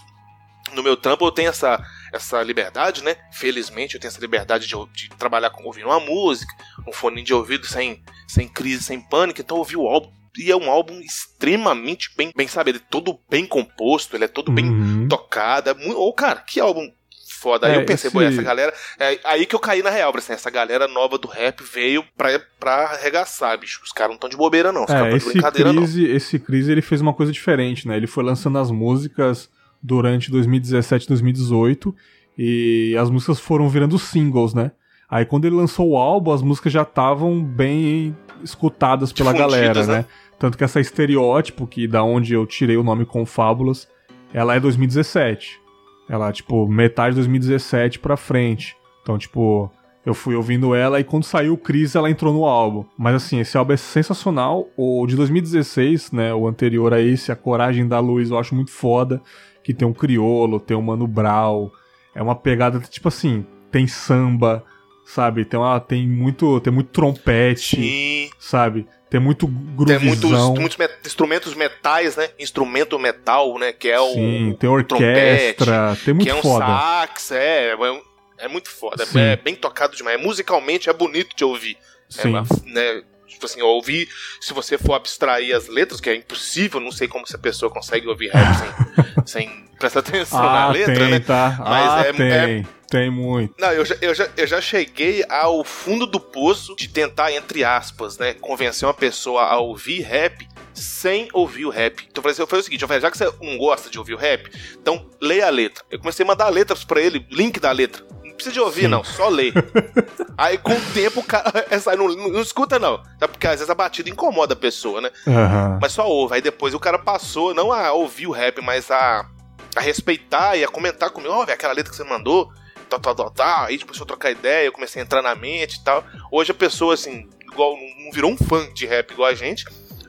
No meu trampo eu tenho essa, essa liberdade, né? Felizmente eu tenho essa liberdade de, de trabalhar com ouvindo uma música, um fone de ouvido sem, sem crise, sem pânico. Então eu ouvi o álbum e é um álbum extremamente bem, bem sabe, ele é todo bem composto, ele é todo uhum. bem tocado. É muito, oh, cara, que álbum foda. Aí é, eu pensei, esse... essa galera. É aí que eu caí na real, assim, essa galera nova do rap veio pra, pra arregaçar, bicho. Os caras não estão de bobeira, não. Os é, esse brincadeira, crise, não. Esse crise ele fez uma coisa diferente, né? Ele foi lançando as músicas durante 2017 2018 e as músicas foram virando singles, né? Aí quando ele lançou o álbum, as músicas já estavam bem escutadas pela galera, né? né? Tanto que essa estereótipo, que da onde eu tirei o nome Confábulas, ela é 2017. Ela, tipo, metade de 2017 pra frente. Então, tipo, eu fui ouvindo ela e quando saiu o Cris, ela entrou no álbum. Mas assim, esse álbum é sensacional. O de 2016, né, o anterior a esse, A Coragem da Luz, eu acho muito foda. Que tem um criolo, tem um Mano Brown. É uma pegada, tipo assim, tem samba, sabe? Tem, uma, tem, muito, tem muito trompete, Sim. sabe? Tem muito groovizão. Tem muitos, muitos met instrumentos metais, né? Instrumento metal, né? Que é o Sim, tem orquestra, trompete, tem muito que é um foda. sax, é, é, é muito foda. É, é bem tocado demais. Musicalmente é bonito de ouvir. É Sim. É, né? Tipo assim, ouvir, se você for abstrair as letras, que é impossível, não sei como essa pessoa consegue ouvir rap sem, sem prestar atenção ah, na letra, tem, né? Tá. Mas ah, é, tem. é tem muito. Não, eu já, eu, já, eu já cheguei ao fundo do poço de tentar, entre aspas, né, convencer uma pessoa a ouvir rap sem ouvir o rap. Então eu falei, assim, eu falei o seguinte, eu falei, já que você não gosta de ouvir o rap, então leia a letra. Eu comecei a mandar letras para ele, link da letra. Não precisa de ouvir, Sim. não, só lê. Aí com o tempo o cara. Essa, não, não, não, escuta, não. Tá? Porque às vezes a batida incomoda a pessoa, né? Uhum. Mas só ouve. Aí depois o cara passou, não a ouvir o rap, mas a, a respeitar e a comentar comigo. Ó, oh, aquela letra que você mandou tal, tal, tal, tal. Aí começou a trocar ideia, eu comecei a entrar na mente e tal. Hoje a pessoa, assim, igual, não virou um fã de rap igual a gente,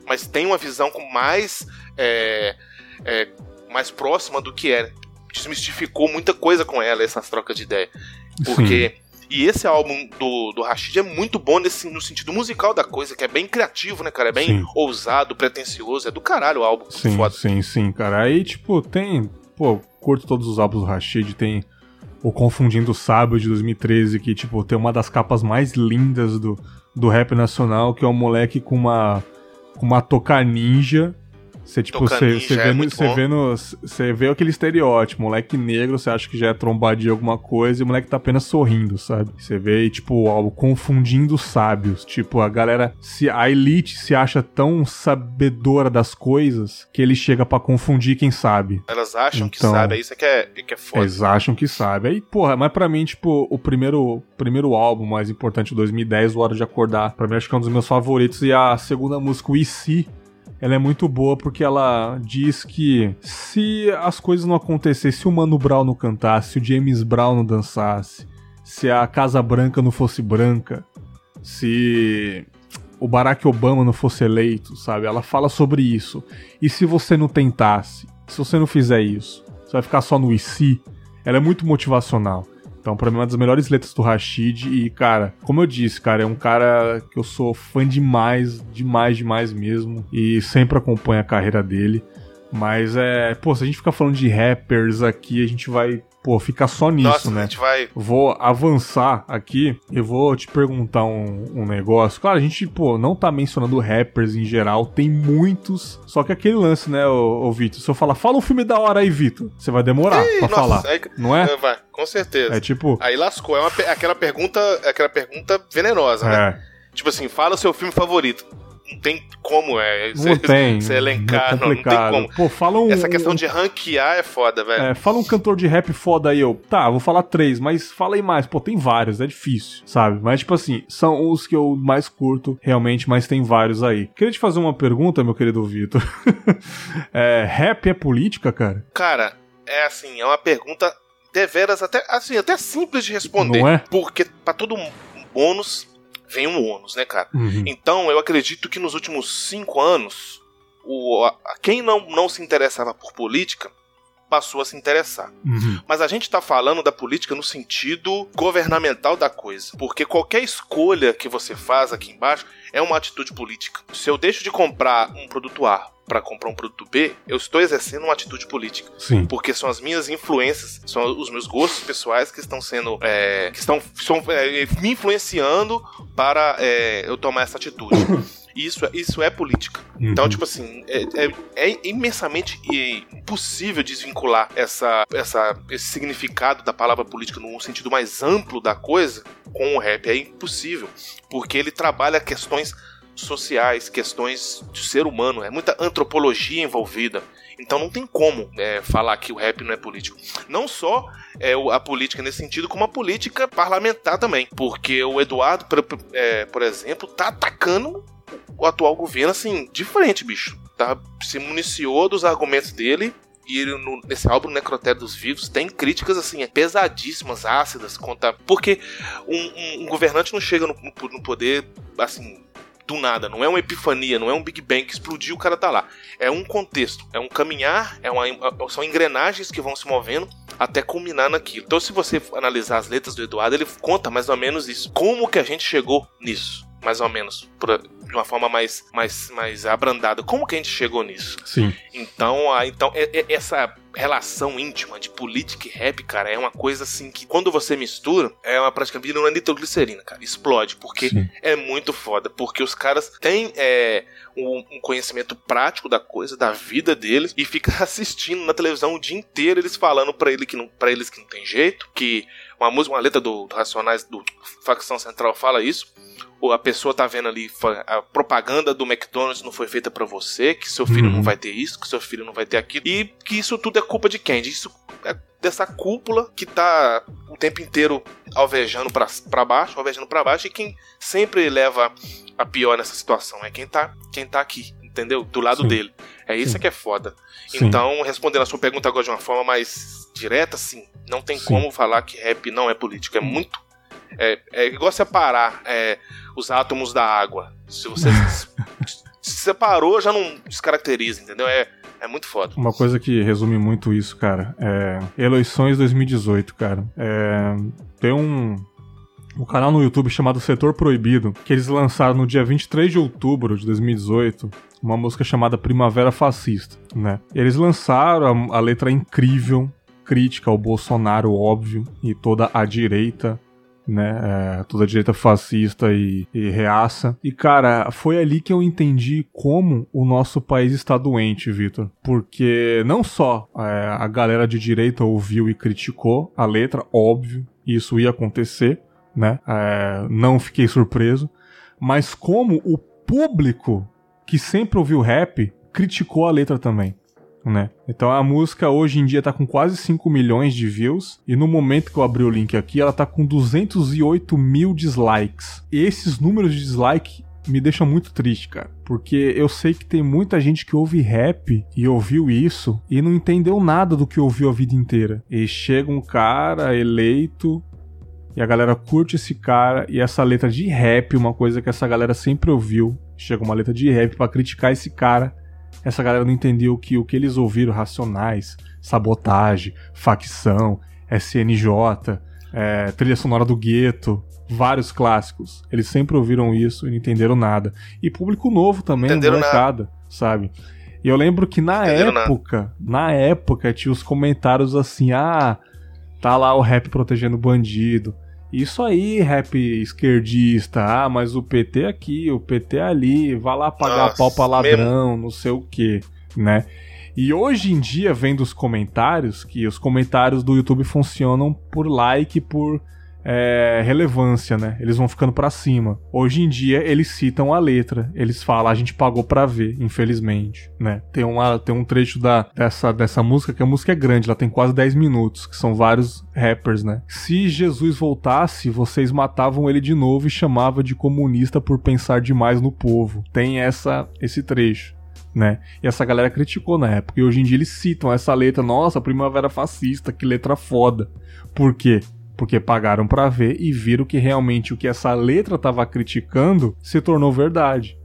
mas tem uma visão com mais. É, é, mais próxima do que era. Desmistificou muita coisa com ela, essas trocas de ideia. Porque. Sim. E esse álbum do, do Rashid é muito bom nesse, no sentido musical da coisa, que é bem criativo, né, cara? É bem sim. ousado, pretencioso. É do caralho o álbum. Sim, foda. sim, sim, cara. Aí, tipo, tem. Pô, curto todos os álbuns do Rashid. Tem o Confundindo Sábio de 2013, que, tipo, tem uma das capas mais lindas do, do rap nacional, que é um moleque com uma, com uma toca ninja você, tipo, você vê, é você vê, no, você vê aquele estereótipo, moleque negro, você acha que já é trombadinho alguma coisa e o moleque tá apenas sorrindo, sabe? Você vê, tipo, algo confundindo sábios. Tipo, a galera, se a elite se acha tão sabedora das coisas que ele chega para confundir quem sabe. Elas acham então, que sabe, é isso que é, que é foda. Eles acham que sabe. Aí, porra, mas pra mim, tipo, o primeiro, primeiro álbum mais importante de 2010, O Hora de Acordar, pra mim acho que é um dos meus favoritos. E a segunda música, o IC, ela é muito boa porque ela diz que se as coisas não acontecessem, se o Mano Brown não cantasse, se o James Brown não dançasse, se a Casa Branca não fosse branca, se o Barack Obama não fosse eleito, sabe? Ela fala sobre isso. E se você não tentasse, se você não fizer isso, você vai ficar só no IC. Ela é muito motivacional. Então, pra mim, é uma das melhores letras do Rashid. E, cara, como eu disse, cara, é um cara que eu sou fã demais, demais, demais mesmo. E sempre acompanho a carreira dele. Mas é. Pô, se a gente ficar falando de rappers aqui, a gente vai pô, ficar só nisso, Nossa, né? A gente vai... Vou avançar aqui e vou te perguntar um, um, negócio. Claro, a gente, pô, não tá mencionando rappers em geral, tem muitos. Só que aquele lance, né, ô, ô Vitor? Se eu falar, fala um filme da hora aí, Vitor, você vai demorar Ei, pra nossa, falar. É, não é? é? Vai, com certeza. É tipo. Aí lascou. É uma, aquela pergunta, aquela pergunta venenosa, né? é. né? Tipo assim, fala o seu filme favorito não tem como é. Não cê, tem. Você elencar, é não, não, tem como. Pô, fala um. Essa questão de ranquear é foda, velho. É, fala um cantor de rap foda aí, eu. Tá, vou falar três, mas fala aí mais. Pô, tem vários, é difícil, sabe? Mas, tipo assim, são os que eu mais curto, realmente, mas tem vários aí. Queria te fazer uma pergunta, meu querido Vitor. é, rap é política, cara? Cara, é assim, é uma pergunta deveras até, assim, até simples de responder. Não é? Porque pra todo bônus vem um ônus, né, cara? Uhum. Então, eu acredito que nos últimos cinco anos, o, a, quem não, não se interessava por política passou a se interessar. Uhum. Mas a gente está falando da política no sentido governamental da coisa. Porque qualquer escolha que você faz aqui embaixo é uma atitude política. Se eu deixo de comprar um produto A para comprar um produto B, eu estou exercendo uma atitude política. Sim. Porque são as minhas influências, são os meus gostos pessoais que estão sendo. É, que estão, estão é, me influenciando para é, eu tomar essa atitude. Isso, é, isso é política. Uhum. Então, tipo assim, é, é, é, imensamente impossível desvincular essa, essa, esse significado da palavra política num sentido mais amplo da coisa com o rap. É impossível. Porque ele trabalha questões sociais, questões de ser humano, é muita antropologia envolvida. Então não tem como é, falar que o rap não é político. Não só é, a política nesse sentido, como a política parlamentar também. Porque o Eduardo, por, é, por exemplo, tá atacando o atual governo assim, de frente, bicho. Tá? Se municiou dos argumentos dele e no, nesse álbum Necrotério dos Vivos tem críticas assim pesadíssimas, ácidas contra porque um, um, um governante não chega no, no, poder assim do nada, não é uma epifania, não é um Big Bang que explodiu o cara tá lá. É um contexto, é um caminhar, é uma, são engrenagens que vão se movendo até culminar naquilo. Então, se você analisar as letras do Eduardo, ele conta mais ou menos isso. Como que a gente chegou nisso? Mais ou menos. De uma forma mais, mais, mais abrandada. Como que a gente chegou nisso? Sim. Então, a, então é, é, essa relação íntima de política e rap, cara, é uma coisa assim que quando você mistura, é uma praticamente uma nitroglicerina, cara. Explode, porque Sim. é muito foda. Porque os caras têm é, um, um, conhecimento prático da coisa, da vida deles, e fica assistindo na televisão o dia inteiro eles falando para ele que não, pra eles que não tem jeito, que uma música, uma letra do, do Racionais, do Facção Central fala isso a pessoa tá vendo ali a propaganda do McDonald's não foi feita para você, que seu filho uhum. não vai ter isso, que seu filho não vai ter aquilo, e que isso tudo é culpa de quem? Isso é dessa cúpula que tá o tempo inteiro alvejando para baixo, alvejando para baixo, e quem sempre leva a pior nessa situação é quem tá, quem tá aqui, entendeu? Do lado sim. dele. É isso sim. que é foda. Sim. Então, respondendo a sua pergunta agora de uma forma mais direta, sim, não tem como falar que rap não é político, é muito é, é igual separar é, os átomos da água. Se você se separou, já não descaracteriza, entendeu? É, é muito foda. Uma coisa que resume muito isso, cara, é Eleições 2018, cara. É, tem um, um canal no YouTube chamado Setor Proibido, que eles lançaram no dia 23 de outubro de 2018, uma música chamada Primavera Fascista, né? Eles lançaram a, a letra incrível, crítica ao Bolsonaro, óbvio, e toda a direita né? É, toda a direita fascista e, e reaça. E, cara, foi ali que eu entendi como o nosso país está doente, Vitor. Porque não só é, a galera de direita ouviu e criticou a letra, óbvio, isso ia acontecer, né? É, não fiquei surpreso. Mas como o público que sempre ouviu rap criticou a letra também né? Então a música hoje em dia tá com quase 5 milhões de views e no momento que eu abri o link aqui, ela tá com 208 mil dislikes. E esses números de dislike me deixam muito triste, cara. Porque eu sei que tem muita gente que ouve rap e ouviu isso e não entendeu nada do que ouviu a vida inteira. E chega um cara eleito e a galera curte esse cara e essa letra de rap, uma coisa que essa galera sempre ouviu. Chega uma letra de rap para criticar esse cara essa galera não entendeu que o que eles ouviram, Racionais, Sabotagem, Facção, SNJ, é, Trilha Sonora do Gueto, vários clássicos. Eles sempre ouviram isso e não entenderam nada. E público novo também, molecada, sabe? E eu lembro que na Entenderam época, nada. na época tinha os comentários assim, ah, tá lá o rap protegendo bandido. Isso aí, rap esquerdista. Ah, mas o PT aqui, o PT ali, vai lá pagar Nossa, pau pra ladrão, mesmo. não sei o que, né? E hoje em dia, vendo os comentários, que os comentários do YouTube funcionam por like, por é, relevância, né? Eles vão ficando para cima. Hoje em dia eles citam a letra, eles falam a gente pagou para ver, infelizmente, né? Tem uma tem um trecho da dessa dessa música que a música é grande, ela tem quase 10 minutos, que são vários rappers, né? Se Jesus voltasse, vocês matavam ele de novo e chamava de comunista por pensar demais no povo. Tem essa esse trecho. Né? E essa galera criticou na época. E hoje em dia eles citam essa letra, nossa, primavera fascista, que letra foda. Por quê? Porque pagaram para ver e viram que realmente o que essa letra estava criticando se tornou verdade.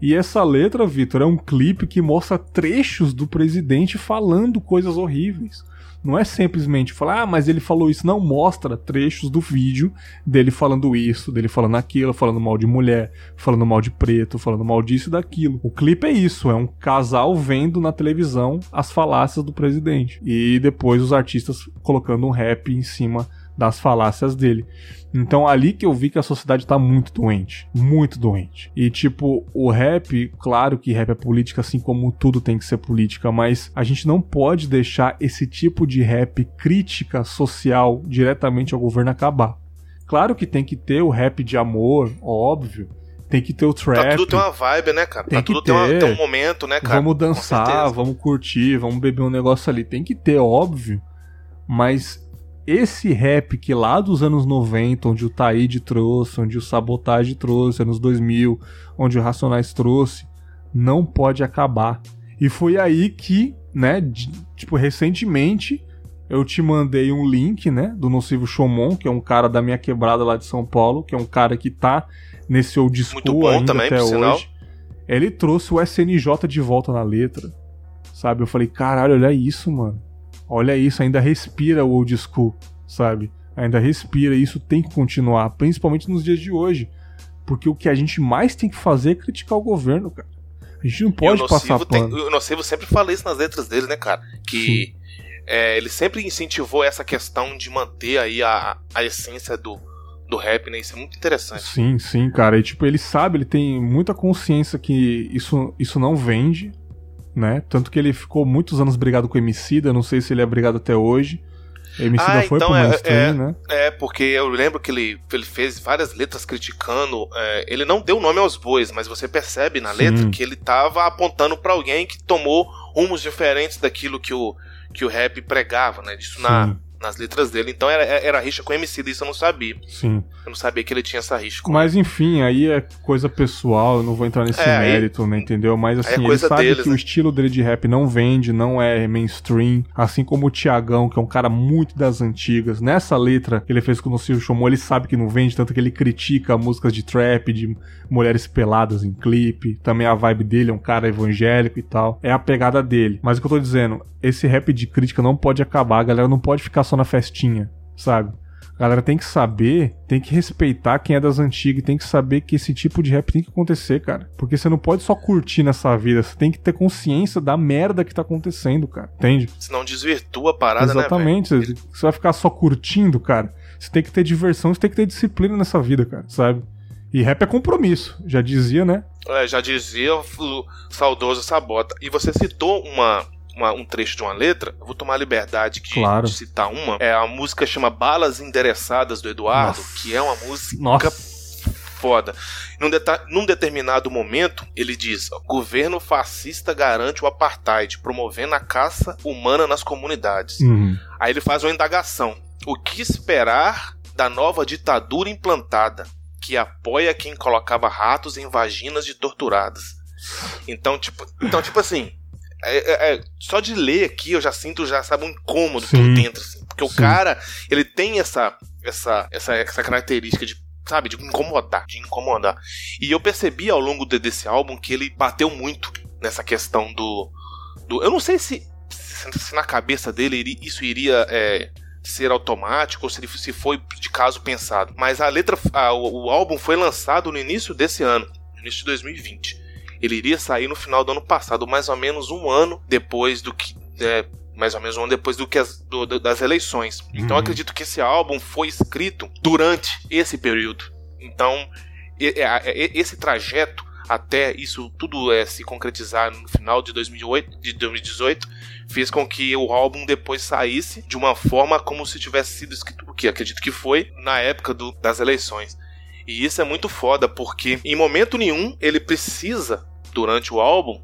E essa letra, Vitor, é um clipe que mostra trechos do presidente falando coisas horríveis. Não é simplesmente falar, ah, mas ele falou isso. Não, mostra trechos do vídeo dele falando isso, dele falando aquilo, falando mal de mulher, falando mal de preto, falando mal disso e daquilo. O clipe é isso, é um casal vendo na televisão as falácias do presidente. E depois os artistas colocando um rap em cima das falácias dele. Então ali que eu vi que a sociedade tá muito doente, muito doente. E tipo, o rap, claro que rap é política assim como tudo tem que ser política, mas a gente não pode deixar esse tipo de rap crítica social diretamente ao governo acabar. Claro que tem que ter o rap de amor, óbvio, tem que ter o trap. Tá tudo tem uma vibe, né, cara? Tem tá que tudo ter. Tem, uma, tem, um momento, né, cara? Vamos dançar, vamos curtir, vamos beber um negócio ali. Tem que ter, óbvio. Mas esse rap que lá dos anos 90, onde o Taíde trouxe, onde o Sabotage trouxe, anos 2000, onde o Racionais trouxe, não pode acabar. E foi aí que, né, tipo, recentemente eu te mandei um link, né, do Nocivo Chomon, que é um cara da minha quebrada lá de São Paulo, que é um cara que tá nesse old school ainda também, até hoje. Sinal. Ele trouxe o SNJ de volta na letra, sabe? Eu falei, caralho, olha isso, mano olha isso, ainda respira o old school, sabe? Ainda respira, e isso tem que continuar, principalmente nos dias de hoje. Porque o que a gente mais tem que fazer é criticar o governo, cara. A gente não pode o passar pano. Tem, o Nocivo sempre fala isso nas letras dele, né, cara? Que é, ele sempre incentivou essa questão de manter aí a, a essência do, do rap, né? Isso é muito interessante. Sim, sim, cara. E tipo, ele sabe, ele tem muita consciência que isso, isso não vende, né? Tanto que ele ficou muitos anos brigado com o Emicida, não sei se ele é brigado até hoje. MC ah, foi então pro é, mainstream, é, né? É, porque eu lembro que ele, ele fez várias letras criticando. É, ele não deu nome aos bois, mas você percebe na Sim. letra que ele tava apontando para alguém que tomou rumos diferentes daquilo que o, que o rap pregava, né? Disso na, nas letras dele. Então era, era rixa com o MC, disso eu não sabia. Sim. Eu não sabia que ele tinha essa rixa com Mas enfim, aí é coisa pessoal, eu não vou entrar nesse é, mérito, aí, né, entendeu? Mas assim, é ele sabe deles, que né? o estilo dele de rap não vende, não é mainstream, assim como o Tiagão, que é um cara muito das antigas. Nessa letra que ele fez com o Silvio chamou, ele sabe que não vende, tanto que ele critica músicas de trap, de mulheres peladas em clipe. Também a vibe dele é um cara evangélico e tal. É a pegada dele. Mas o que eu tô dizendo, esse rap de crítica não pode acabar, a galera não pode ficar só na festinha, sabe? A galera tem que saber, tem que respeitar quem é das antigas, tem que saber que esse tipo de rap tem que acontecer, cara. Porque você não pode só curtir nessa vida, você tem que ter consciência da merda que tá acontecendo, cara. Entende? Senão desvirtua a parada, Exatamente. né? Exatamente. Você vai ficar só curtindo, cara. Você tem que ter diversão, você tem que ter disciplina nessa vida, cara, sabe? E rap é compromisso, já dizia, né? É, já dizia o saudoso Sabota. E você citou uma, uma, um trecho de uma letra, eu vou tomar a liberdade de, claro. de, citar uma. É a música chama Balas Endereçadas do Eduardo, Nossa. que é uma música Nossa. foda. Num, num, determinado momento, ele diz: governo fascista garante o apartheid, promovendo a caça humana nas comunidades. Uhum. Aí ele faz uma indagação: o que esperar da nova ditadura implantada? Que apoia quem colocava ratos em vaginas de torturadas. Então, tipo, então, tipo assim, é, é, é, só de ler aqui eu já sinto, já sabe, um incômodo Sim. por dentro. Assim, porque Sim. o cara, ele tem essa, essa, essa, essa característica de sabe, de incomodar, de incomodar. E eu percebi ao longo de, desse álbum que ele bateu muito nessa questão do. do eu não sei se, se, na cabeça dele isso iria é, ser automático ou se, se foi de caso pensado. Mas a letra. A, o, o álbum foi lançado no início desse ano, no início de 2020. Ele iria sair no final do ano passado, mais ou menos um ano depois do que. É, mais ou menos um ano depois do que as, do, das eleições. Então, uhum. Então acredito que esse álbum foi escrito durante esse período. Então esse trajeto até isso tudo é, se concretizar no final de 2008, de 2018 fez com que o álbum depois saísse de uma forma como se tivesse sido escrito, o que acredito que foi na época do, das eleições. E isso é muito foda porque em momento nenhum ele precisa durante o álbum,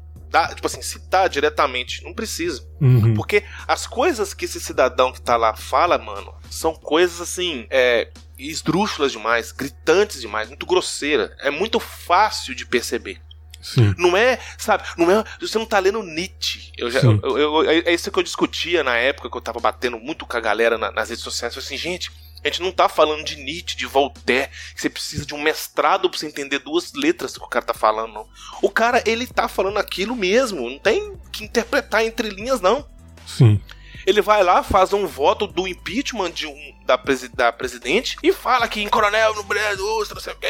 tipo assim, citar diretamente. Não precisa. Uhum. Porque as coisas que esse cidadão que tá lá fala, mano, são coisas assim, é, esdrúxulas demais, gritantes demais, muito grosseira. É muito fácil de perceber. Sim. Não é, sabe, não é, você não tá lendo Nietzsche. Eu, já, eu, eu, eu, é isso que eu discutia na época que eu tava batendo muito com a galera na, nas redes sociais. Eu falei assim, gente, a gente não tá falando de Nietzsche, de Voltaire, que você precisa de um mestrado pra você entender duas letras que o cara tá falando. O cara, ele tá falando aquilo mesmo, não tem que interpretar entre linhas, não. Sim. Ele vai lá, faz um voto do impeachment de um, da, presi da presidente e fala que em coronel no Brasil, não sei o quê.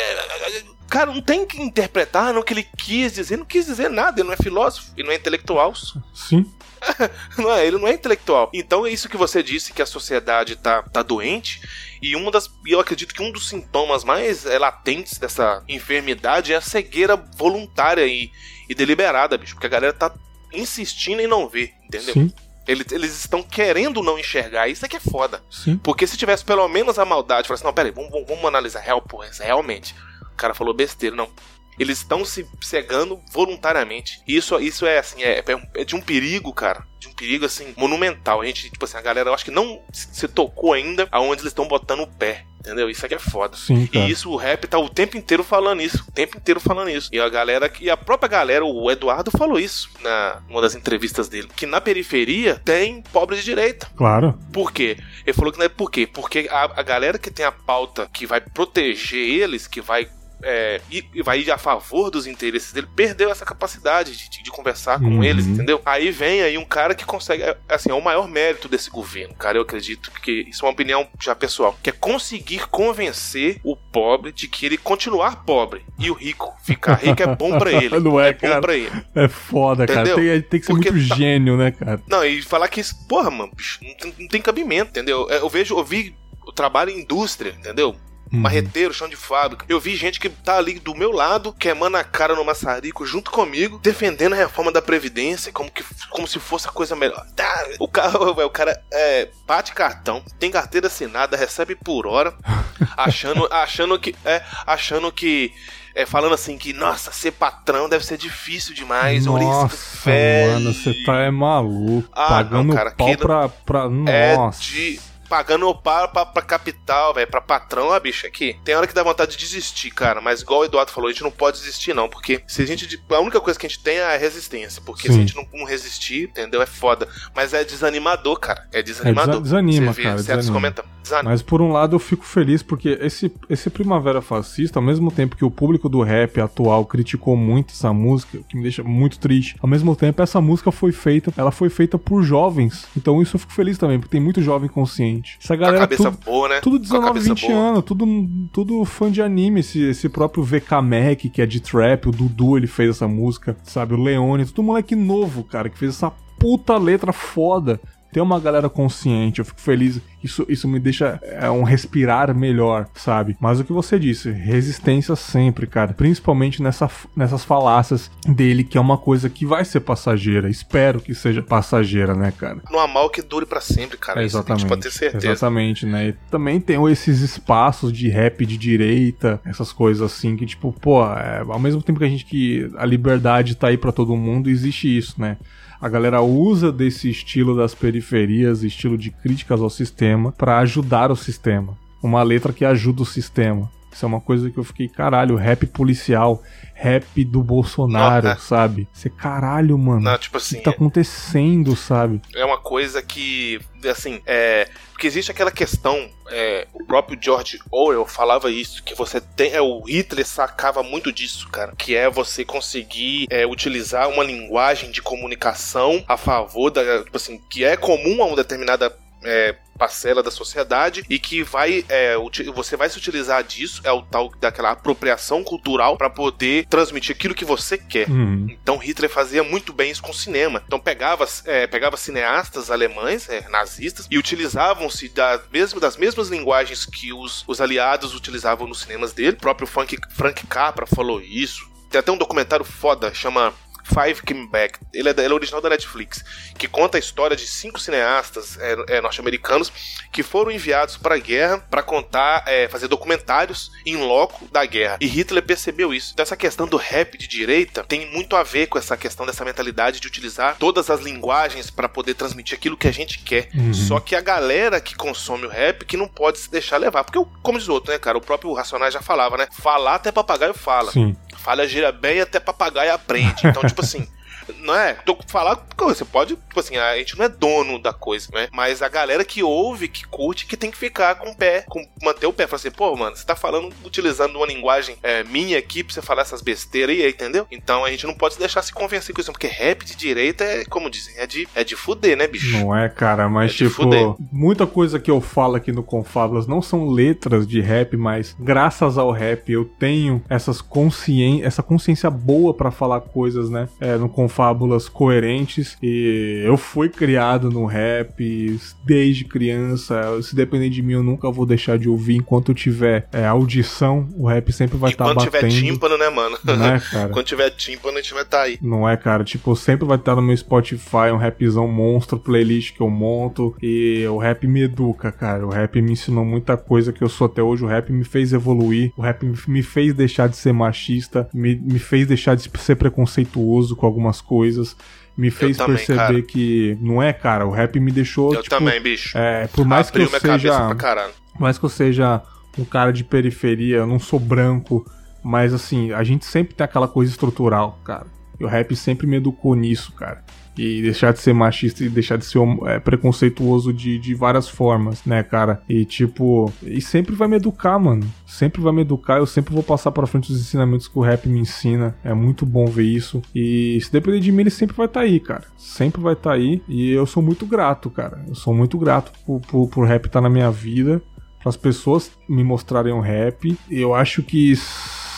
Cara, não tem que interpretar não que ele quis dizer, não quis dizer nada, ele não é filósofo, ele não é intelectual. Sim. não é, ele não é intelectual. Então é isso que você disse que a sociedade tá, tá doente. E uma das. eu acredito que um dos sintomas mais é, latentes dessa enfermidade é a cegueira voluntária e, e deliberada, bicho. Porque a galera tá insistindo em não ver, entendeu? Sim. Eles, eles estão querendo não enxergar. Isso é que é foda. Sim. Porque se tivesse pelo menos a maldade, falasse, não, peraí, vamos, vamos, vamos analisar real, porra, realmente. O cara falou besteira, não. Eles estão se cegando voluntariamente. Isso, isso é assim, é, é, de um perigo, cara. De um perigo assim, monumental. A gente, tipo assim, a galera, eu acho que não se tocou ainda aonde eles estão botando o pé. Entendeu? Isso aqui é foda. Sim, e isso, o rap tá o tempo inteiro falando isso. O tempo inteiro falando isso. E a galera, e a própria galera, o Eduardo falou isso na uma das entrevistas dele. Que na periferia tem pobre de direita. Claro. Por quê? Ele falou que não é por quê? Porque a, a galera que tem a pauta que vai proteger eles, que vai é, e vai ir a favor dos interesses dele, perdeu essa capacidade de, de conversar com uhum. eles, entendeu? Aí vem aí um cara que consegue, é, assim, é o maior mérito desse governo, cara, eu acredito que isso é uma opinião já pessoal, que é conseguir convencer o pobre de que ele continuar pobre e o rico ficar rico é bom para ele. Não é, é cara, bom pra ele. É foda, entendeu? cara. Tem, tem que ser Porque muito tá... gênio, né, cara? Não, e falar que isso, porra, mano, bicho, não tem, não tem cabimento, entendeu? Eu vejo, eu vi o trabalho em indústria, entendeu? Uhum. Marreteiro, chão de fábrica. Eu vi gente que tá ali do meu lado, queimando a cara no maçarico junto comigo, defendendo a reforma da Previdência como, que, como se fosse a coisa melhor. Tá, o cara, o cara é, bate cartão, tem carteira assinada, recebe por hora, achando, achando que. É, achando que é, falando assim que, nossa, ser patrão deve ser difícil demais. Nossa, mano, você tá é maluco. Ah, pagando não, cara, pau pra, pra... É nossa. É de pagando para pra, pra capital, velho, pra patrão, ó, bicho, aqui. Tem hora que dá vontade de desistir, cara, mas igual o Eduardo falou, a gente não pode desistir, não, porque se a gente. A única coisa que a gente tem é a resistência, porque Sim. se a gente não, resistir, entendeu? É foda. Mas é desanimador, cara. É desanimador. É, desanima, cara. Certos desanima. Mas por um lado eu fico feliz porque esse, esse Primavera Fascista, ao mesmo tempo que o público do rap atual criticou muito essa música, o que me deixa muito triste, ao mesmo tempo essa música foi feita, ela foi feita por jovens. Então isso eu fico feliz também, porque tem muito jovem consciente. Essa galera. Com a cabeça tudo, boa, né? Tudo 19, 20 boa. anos, tudo, tudo fã de anime. Esse, esse próprio VK Mac, que é de trap, o Dudu, ele fez essa música, sabe? O Leone, tudo moleque novo, cara, que fez essa puta letra foda ter uma galera consciente, eu fico feliz. Isso, isso me deixa é, um respirar melhor, sabe? Mas o que você disse, resistência sempre, cara. Principalmente nessa, nessas falácias dele, que é uma coisa que vai ser passageira. Espero que seja passageira, né, cara? Não há mal que dure para sempre, cara. É, exatamente. Isso ter certeza. Exatamente, né? E também tem esses espaços de rap de direita, essas coisas assim, que tipo, pô, é, ao mesmo tempo que a gente que a liberdade tá aí para todo mundo, existe isso, né? A galera usa desse estilo das periferias, estilo de críticas ao sistema, para ajudar o sistema. Uma letra que ajuda o sistema. Isso é uma coisa que eu fiquei, caralho, rap policial, rap do Bolsonaro, Não, é. sabe? Você, caralho, mano. Não, tipo assim. O que tá acontecendo, sabe? É uma coisa que, assim, é. Porque existe aquela questão, é, o próprio George Orwell falava isso, que você tem. É, o Hitler sacava muito disso, cara. Que é você conseguir é, utilizar uma linguagem de comunicação a favor da. Tipo assim, que é comum a uma determinada é, parcela da sociedade e que vai é, você vai se utilizar disso é o tal daquela apropriação cultural para poder transmitir aquilo que você quer. Uhum. Então Hitler fazia muito bem isso com o cinema. Então pegava é, pegava cineastas alemães é, nazistas e utilizavam-se das mesmas das mesmas linguagens que os, os aliados utilizavam nos cinemas dele. O próprio Frank, Frank Capra falou isso. Tem até um documentário foda, chama Five Came Back. Ele é, ele é original da Netflix, que conta a história de cinco cineastas é, é, norte-americanos que foram enviados para a guerra para contar, é, fazer documentários em loco da guerra. E Hitler percebeu isso. Então essa questão do rap de direita tem muito a ver com essa questão dessa mentalidade de utilizar todas as linguagens para poder transmitir aquilo que a gente quer. Uhum. Só que a galera que consome o rap que não pode se deixar levar, porque como diz o outro, né, cara, o próprio Racionais já falava, né? Falar até papagaio fala. Sim. Falha gira bem até papagaio aprende. Então, tipo assim, não é? Tô falar, você pode, tipo assim, a gente não é dono da coisa, né? Mas a galera que ouve, que curte, que tem que ficar com o pé, com, manter o pé. Falar assim, pô, mano, você tá falando, utilizando uma linguagem é, minha aqui pra você falar essas besteiras aí, entendeu? Então a gente não pode deixar se convencer com isso, porque rap de direita é, como dizem, é de, é de fuder, né, bicho? Não é, cara, mas é tipo, muita coisa que eu falo aqui no Confábulas não são letras de rap, mas graças ao rap eu tenho essas consciência, essa consciência boa para falar coisas, né, é, no Confábulas fábulas coerentes. E eu fui criado no rap desde criança. Se depender de mim, eu nunca vou deixar de ouvir. Enquanto eu tiver é, audição, o rap sempre vai estar tá batendo. Quando tiver tímpano, né, mano? Não é, cara? Quando tiver tímpano, a gente vai estar tá aí. Não é, cara? Tipo, sempre vai estar tá no meu Spotify um rapzão monstro, playlist que eu monto. E o rap me educa, cara. O rap me ensinou muita coisa que eu sou até hoje. O rap me fez evoluir. O rap me fez deixar de ser machista. Me, me fez deixar de ser preconceituoso com algumas coisas me fez também, perceber cara. que não é, cara, o rap me deixou. Eu tipo, também, bicho. É, por mais Abriu que eu seja. Por mais que eu seja um cara de periferia, eu não sou branco, mas assim, a gente sempre tem aquela coisa estrutural, cara. E o rap sempre me educou nisso, cara e deixar de ser machista e deixar de ser é, preconceituoso de, de várias formas, né, cara? E tipo, e sempre vai me educar, mano. Sempre vai me educar, eu sempre vou passar para frente os ensinamentos que o rap me ensina. É muito bom ver isso. E se depender de mim, ele sempre vai estar tá aí, cara. Sempre vai estar tá aí. E eu sou muito grato, cara. Eu sou muito grato por, por, por rap estar tá na minha vida. Para as pessoas me mostrarem um rap. Eu acho que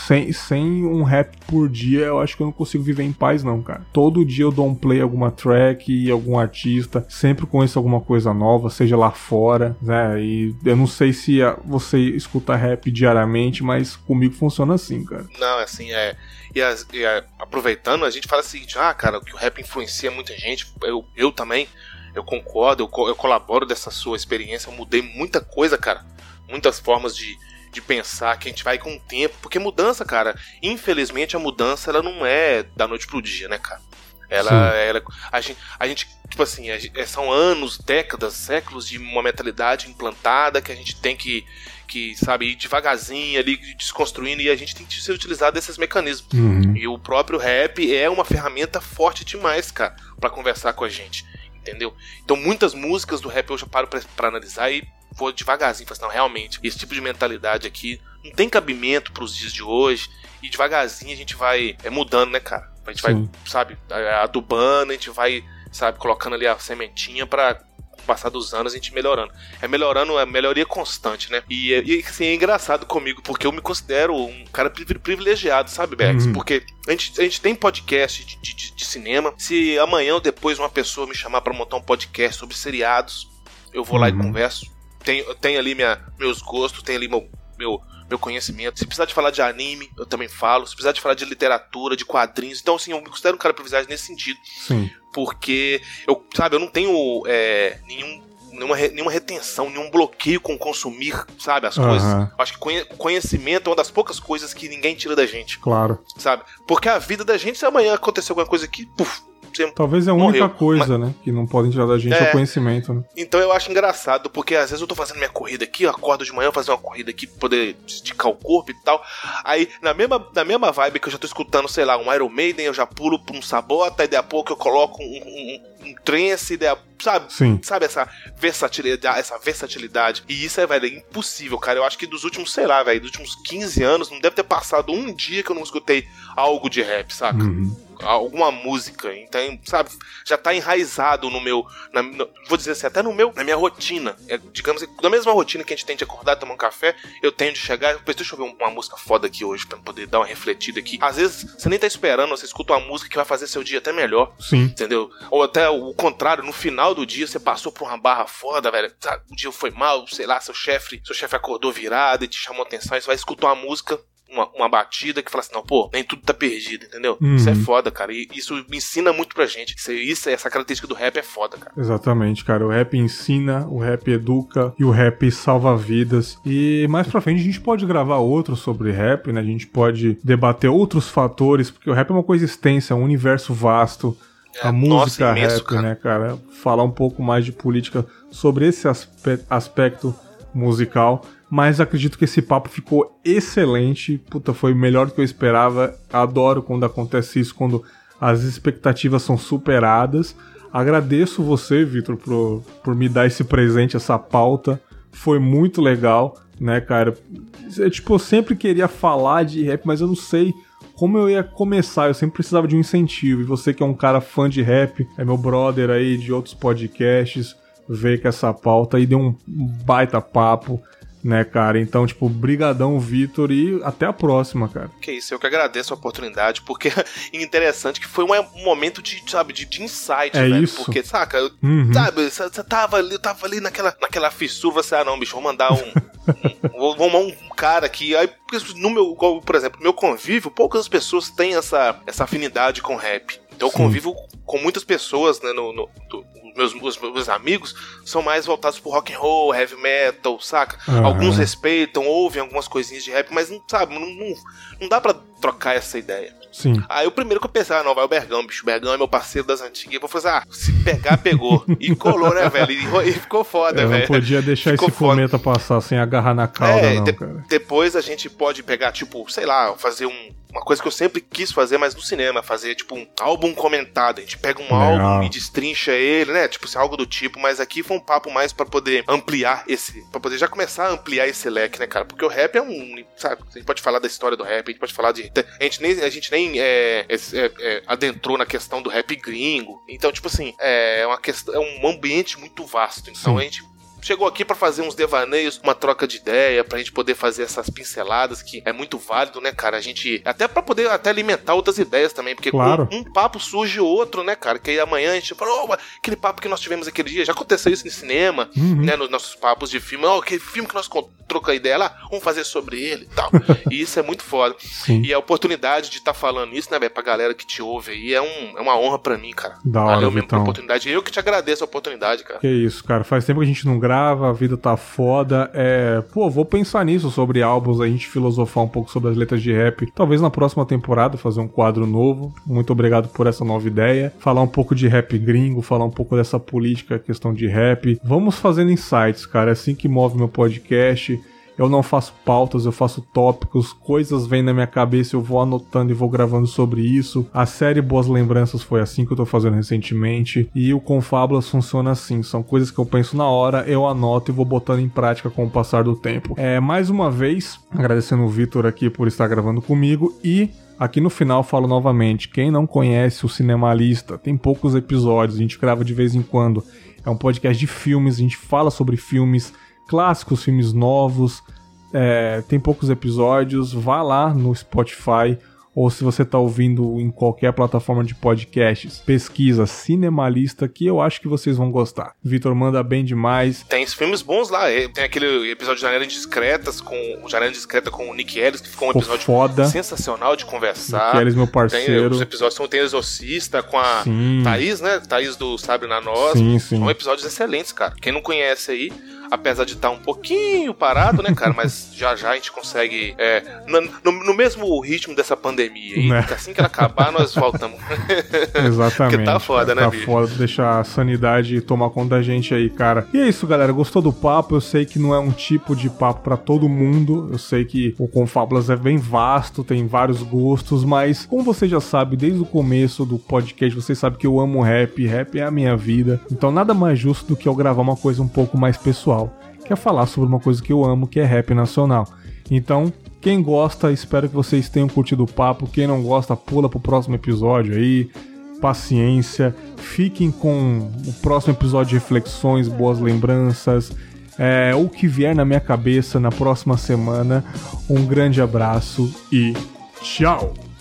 sem, sem um rap por dia, eu acho que eu não consigo viver em paz, não, cara. Todo dia eu dou um play alguma track e algum artista, sempre conheço alguma coisa nova, seja lá fora, né? E eu não sei se você escuta rap diariamente, mas comigo funciona assim, cara. Não, assim, é. E, e a, aproveitando, a gente fala o seguinte: ah, cara, que o rap influencia muita gente, eu, eu também. Eu concordo, eu, eu colaboro dessa sua experiência, eu mudei muita coisa, cara. Muitas formas de, de pensar que a gente vai com o tempo, porque mudança, cara, infelizmente a mudança ela não é da noite pro dia, né, cara? Ela, ela a, gente, a gente, tipo assim, gente, é, são anos, décadas, séculos de uma mentalidade implantada que a gente tem que, que sabe, ir devagarzinho ali, desconstruindo, e a gente tem que ser utilizado desses mecanismos. Uhum. E o próprio rap é uma ferramenta forte demais, cara, para conversar com a gente, entendeu? Então muitas músicas do rap eu já paro pra, pra analisar e vou devagarzinho, falo assim, não, realmente, esse tipo de mentalidade aqui não tem cabimento para os dias de hoje, e devagarzinho a gente vai é, mudando, né, cara? A gente Sim. vai, sabe, adubando, a gente vai, sabe, colocando ali a sementinha para passar dos anos a gente melhorando. É melhorando, é melhoria constante, né? E, e assim, é engraçado comigo, porque eu me considero um cara privilegiado, sabe, Bergs? Uhum. Porque a gente, a gente tem podcast de, de, de, cinema. Se amanhã ou depois uma pessoa me chamar para montar um podcast sobre seriados, eu vou uhum. lá e uhum. converso tenho, tenho ali minha, meus gostos, tenho ali meu, meu, meu conhecimento. Se precisar de falar de anime, eu também falo. Se precisar de falar de literatura, de quadrinhos. Então, assim, eu me considero um cara privilegiado nesse sentido. Sim. Porque, eu, sabe, eu não tenho é, nenhum nenhuma, nenhuma retenção, nenhum bloqueio com consumir, sabe, as uhum. coisas. Eu acho que conhecimento é uma das poucas coisas que ninguém tira da gente. Claro. Sabe? Porque a vida da gente, se amanhã acontecer alguma coisa aqui, puf, Talvez é a única coisa, Mas... né? Que não podem tirar da gente é, é o conhecimento, né? Então eu acho engraçado, porque às vezes eu tô fazendo minha corrida aqui, eu acordo de manhã, fazer uma corrida aqui pra poder esticar o corpo e tal. Aí, na mesma, na mesma vibe que eu já tô escutando, sei lá, um Iron Maiden, eu já pulo pra um sabota, e daí a pouco eu coloco um, um, um trance, daí a, sabe? Sim. Sabe essa versatilidade, essa versatilidade. E isso é, velho, é impossível, cara. Eu acho que dos últimos, sei lá, velho, dos últimos 15 anos, não deve ter passado um dia que eu não escutei algo de rap, saca? Uhum alguma música. Então, sabe, já tá enraizado no meu. Na, no, vou dizer assim, até no meu, na minha rotina. É, digamos, na mesma rotina que a gente tem de acordar, tomar um café, eu tenho de chegar. Deixa eu ver uma música foda aqui hoje pra poder dar uma refletida aqui. Às vezes, você nem tá esperando, você escuta uma música que vai fazer seu dia até melhor. Sim. Entendeu? Ou até o contrário, no final do dia, você passou por uma barra foda, velho. Sabe, o dia foi mal, sei lá, seu chefe, seu chefe acordou virado e te chamou atenção, e você vai escutar uma música uma, uma batida que fala assim, não, pô, nem tudo tá perdido, entendeu? Uhum. Isso é foda, cara. E isso me ensina muito pra gente. Isso, isso, essa característica do rap é foda, cara. Exatamente, cara. O rap ensina, o rap educa e o rap salva vidas. E mais pra frente a gente pode gravar outro sobre rap, né? A gente pode debater outros fatores, porque o rap é uma coisa extensa, é um universo vasto. É, a música nossa, imenso, rap, cara. né, cara? Falar um pouco mais de política sobre esse aspecto musical mas acredito que esse papo ficou excelente. Puta, foi melhor do que eu esperava. Adoro quando acontece isso, quando as expectativas são superadas. Agradeço você, Vitor, por, por me dar esse presente, essa pauta. Foi muito legal, né, cara? Eu, tipo, eu sempre queria falar de rap, mas eu não sei como eu ia começar. Eu sempre precisava de um incentivo. E você que é um cara fã de rap, é meu brother aí de outros podcasts, veio com essa pauta e deu um baita papo né, cara? Então, tipo, brigadão, Vitor, e até a próxima, cara. Que isso, eu que agradeço a oportunidade, porque interessante que foi um momento de, sabe, de, de insight, é velho. Isso. Porque, saca, uhum. sabe, você tava ali, eu tava ali naquela, naquela fissura, você, ah, não, bicho, vou mandar um... um vou, mandar um cara aqui, aí, no meu, por exemplo, meu convívio, poucas pessoas têm essa, essa afinidade com rap. Então eu convivo com muitas pessoas, né, no, no, meus, os meus amigos são mais voltados pro rock and roll, heavy metal, saca? Uhum. Alguns respeitam, ouvem algumas coisinhas de rap, mas não sabe, não, não, não dá para trocar essa ideia. Sim. Aí o primeiro que eu pensei, ah, não, vai o Bergão, bicho. O Bergão é meu parceiro das antigas. Eu vou fazer, ah, se pegar, pegou. E colou, né, velho? E, e ficou foda, eu velho. Não podia deixar ficou esse fomento passar sem agarrar na cauda, é, não, de. Depois a gente pode pegar, tipo, sei lá, fazer um uma coisa que eu sempre quis fazer, mas no cinema, fazer tipo um álbum comentado. A gente pega um álbum e destrincha ele, né? Tipo, assim, algo do tipo, mas aqui foi um papo mais para poder ampliar esse. para poder já começar a ampliar esse leque, né, cara? Porque o rap é um. Sabe? A gente pode falar da história do rap, a gente pode falar de. A gente nem, a gente nem é, é, é, adentrou na questão do rap gringo. Então, tipo assim, é uma questão. É um ambiente muito vasto. Então Sim. a gente chegou aqui para fazer uns devaneios, uma troca de ideia, pra gente poder fazer essas pinceladas que é muito válido, né, cara? A gente até para poder até alimentar outras ideias também, porque claro. um, um, papo surge outro, né, cara? Que aí amanhã a gente falou, oh, aquele papo que nós tivemos aquele dia, já aconteceu isso no cinema, uhum. né, nos nossos papos de filme, oh, aquele filme que nós trocamos ideia lá, vamos fazer sobre ele e tal. e isso é muito foda. Sim. E a oportunidade de estar tá falando isso, né, velho, pra galera que te ouve aí, é, um, é uma honra para mim, cara. Da hora, Valeu mesmo pela oportunidade. Eu que te agradeço a oportunidade, cara. Que isso, cara. Faz tempo que a gente não grava grava, a vida tá foda. É, pô, vou pensar nisso sobre álbuns, a gente filosofar um pouco sobre as letras de rap. Talvez na próxima temporada fazer um quadro novo. Muito obrigado por essa nova ideia. Falar um pouco de rap gringo, falar um pouco dessa política, questão de rap. Vamos fazendo insights, cara. É assim que move meu podcast. Eu não faço pautas, eu faço tópicos, coisas vêm na minha cabeça, eu vou anotando e vou gravando sobre isso. A série Boas Lembranças foi assim que eu tô fazendo recentemente. E o Confábulas funciona assim: são coisas que eu penso na hora, eu anoto e vou botando em prática com o passar do tempo. É, mais uma vez, agradecendo o Vitor aqui por estar gravando comigo e Aqui no final falo novamente, quem não conhece o Cinemalista, tem poucos episódios, a gente grava de vez em quando. É um podcast de filmes, a gente fala sobre filmes, clássicos, filmes novos. É, tem poucos episódios. Vá lá no Spotify ou se você está ouvindo em qualquer plataforma de podcasts, pesquisa Cinemalista que eu acho que vocês vão gostar. Vitor manda bem demais. Tem filmes bons lá. Tem aquele episódio de Janela Discretas com o Janela Discreta com o Nick Ellis, que ficou um episódio foda. sensacional de conversar. Nick Ellis, meu parceiro. Tem os episódios tem Exorcista com a sim. Thaís, né? Thaís do Sabe na Nós. Sim, sim. São episódios excelentes, cara. Quem não conhece aí, apesar de estar tá um pouquinho parado, né, cara? Mas já já a gente consegue. É, no, no, mesmo ritmo dessa pandemia. E né? assim que ela acabar, nós voltamos. Exatamente. Porque tá foda, né, Tá bicho? foda deixar a sanidade tomar conta da gente aí, cara. E é isso, galera. Gostou do papo? Eu sei que não é um tipo de papo para todo mundo. Eu sei que o Confábulas é bem vasto, tem vários gostos, mas como você já sabe, desde o começo do podcast, você sabe que eu amo rap, rap é a minha vida. Então nada mais justo do que eu gravar uma coisa um pouco mais pessoal que é falar sobre uma coisa que eu amo, que é rap nacional. Então, quem gosta, espero que vocês tenham curtido o papo. Quem não gosta, pula pro próximo episódio aí. Paciência. Fiquem com o próximo episódio de reflexões, boas lembranças. É, o que vier na minha cabeça na próxima semana. Um grande abraço e tchau!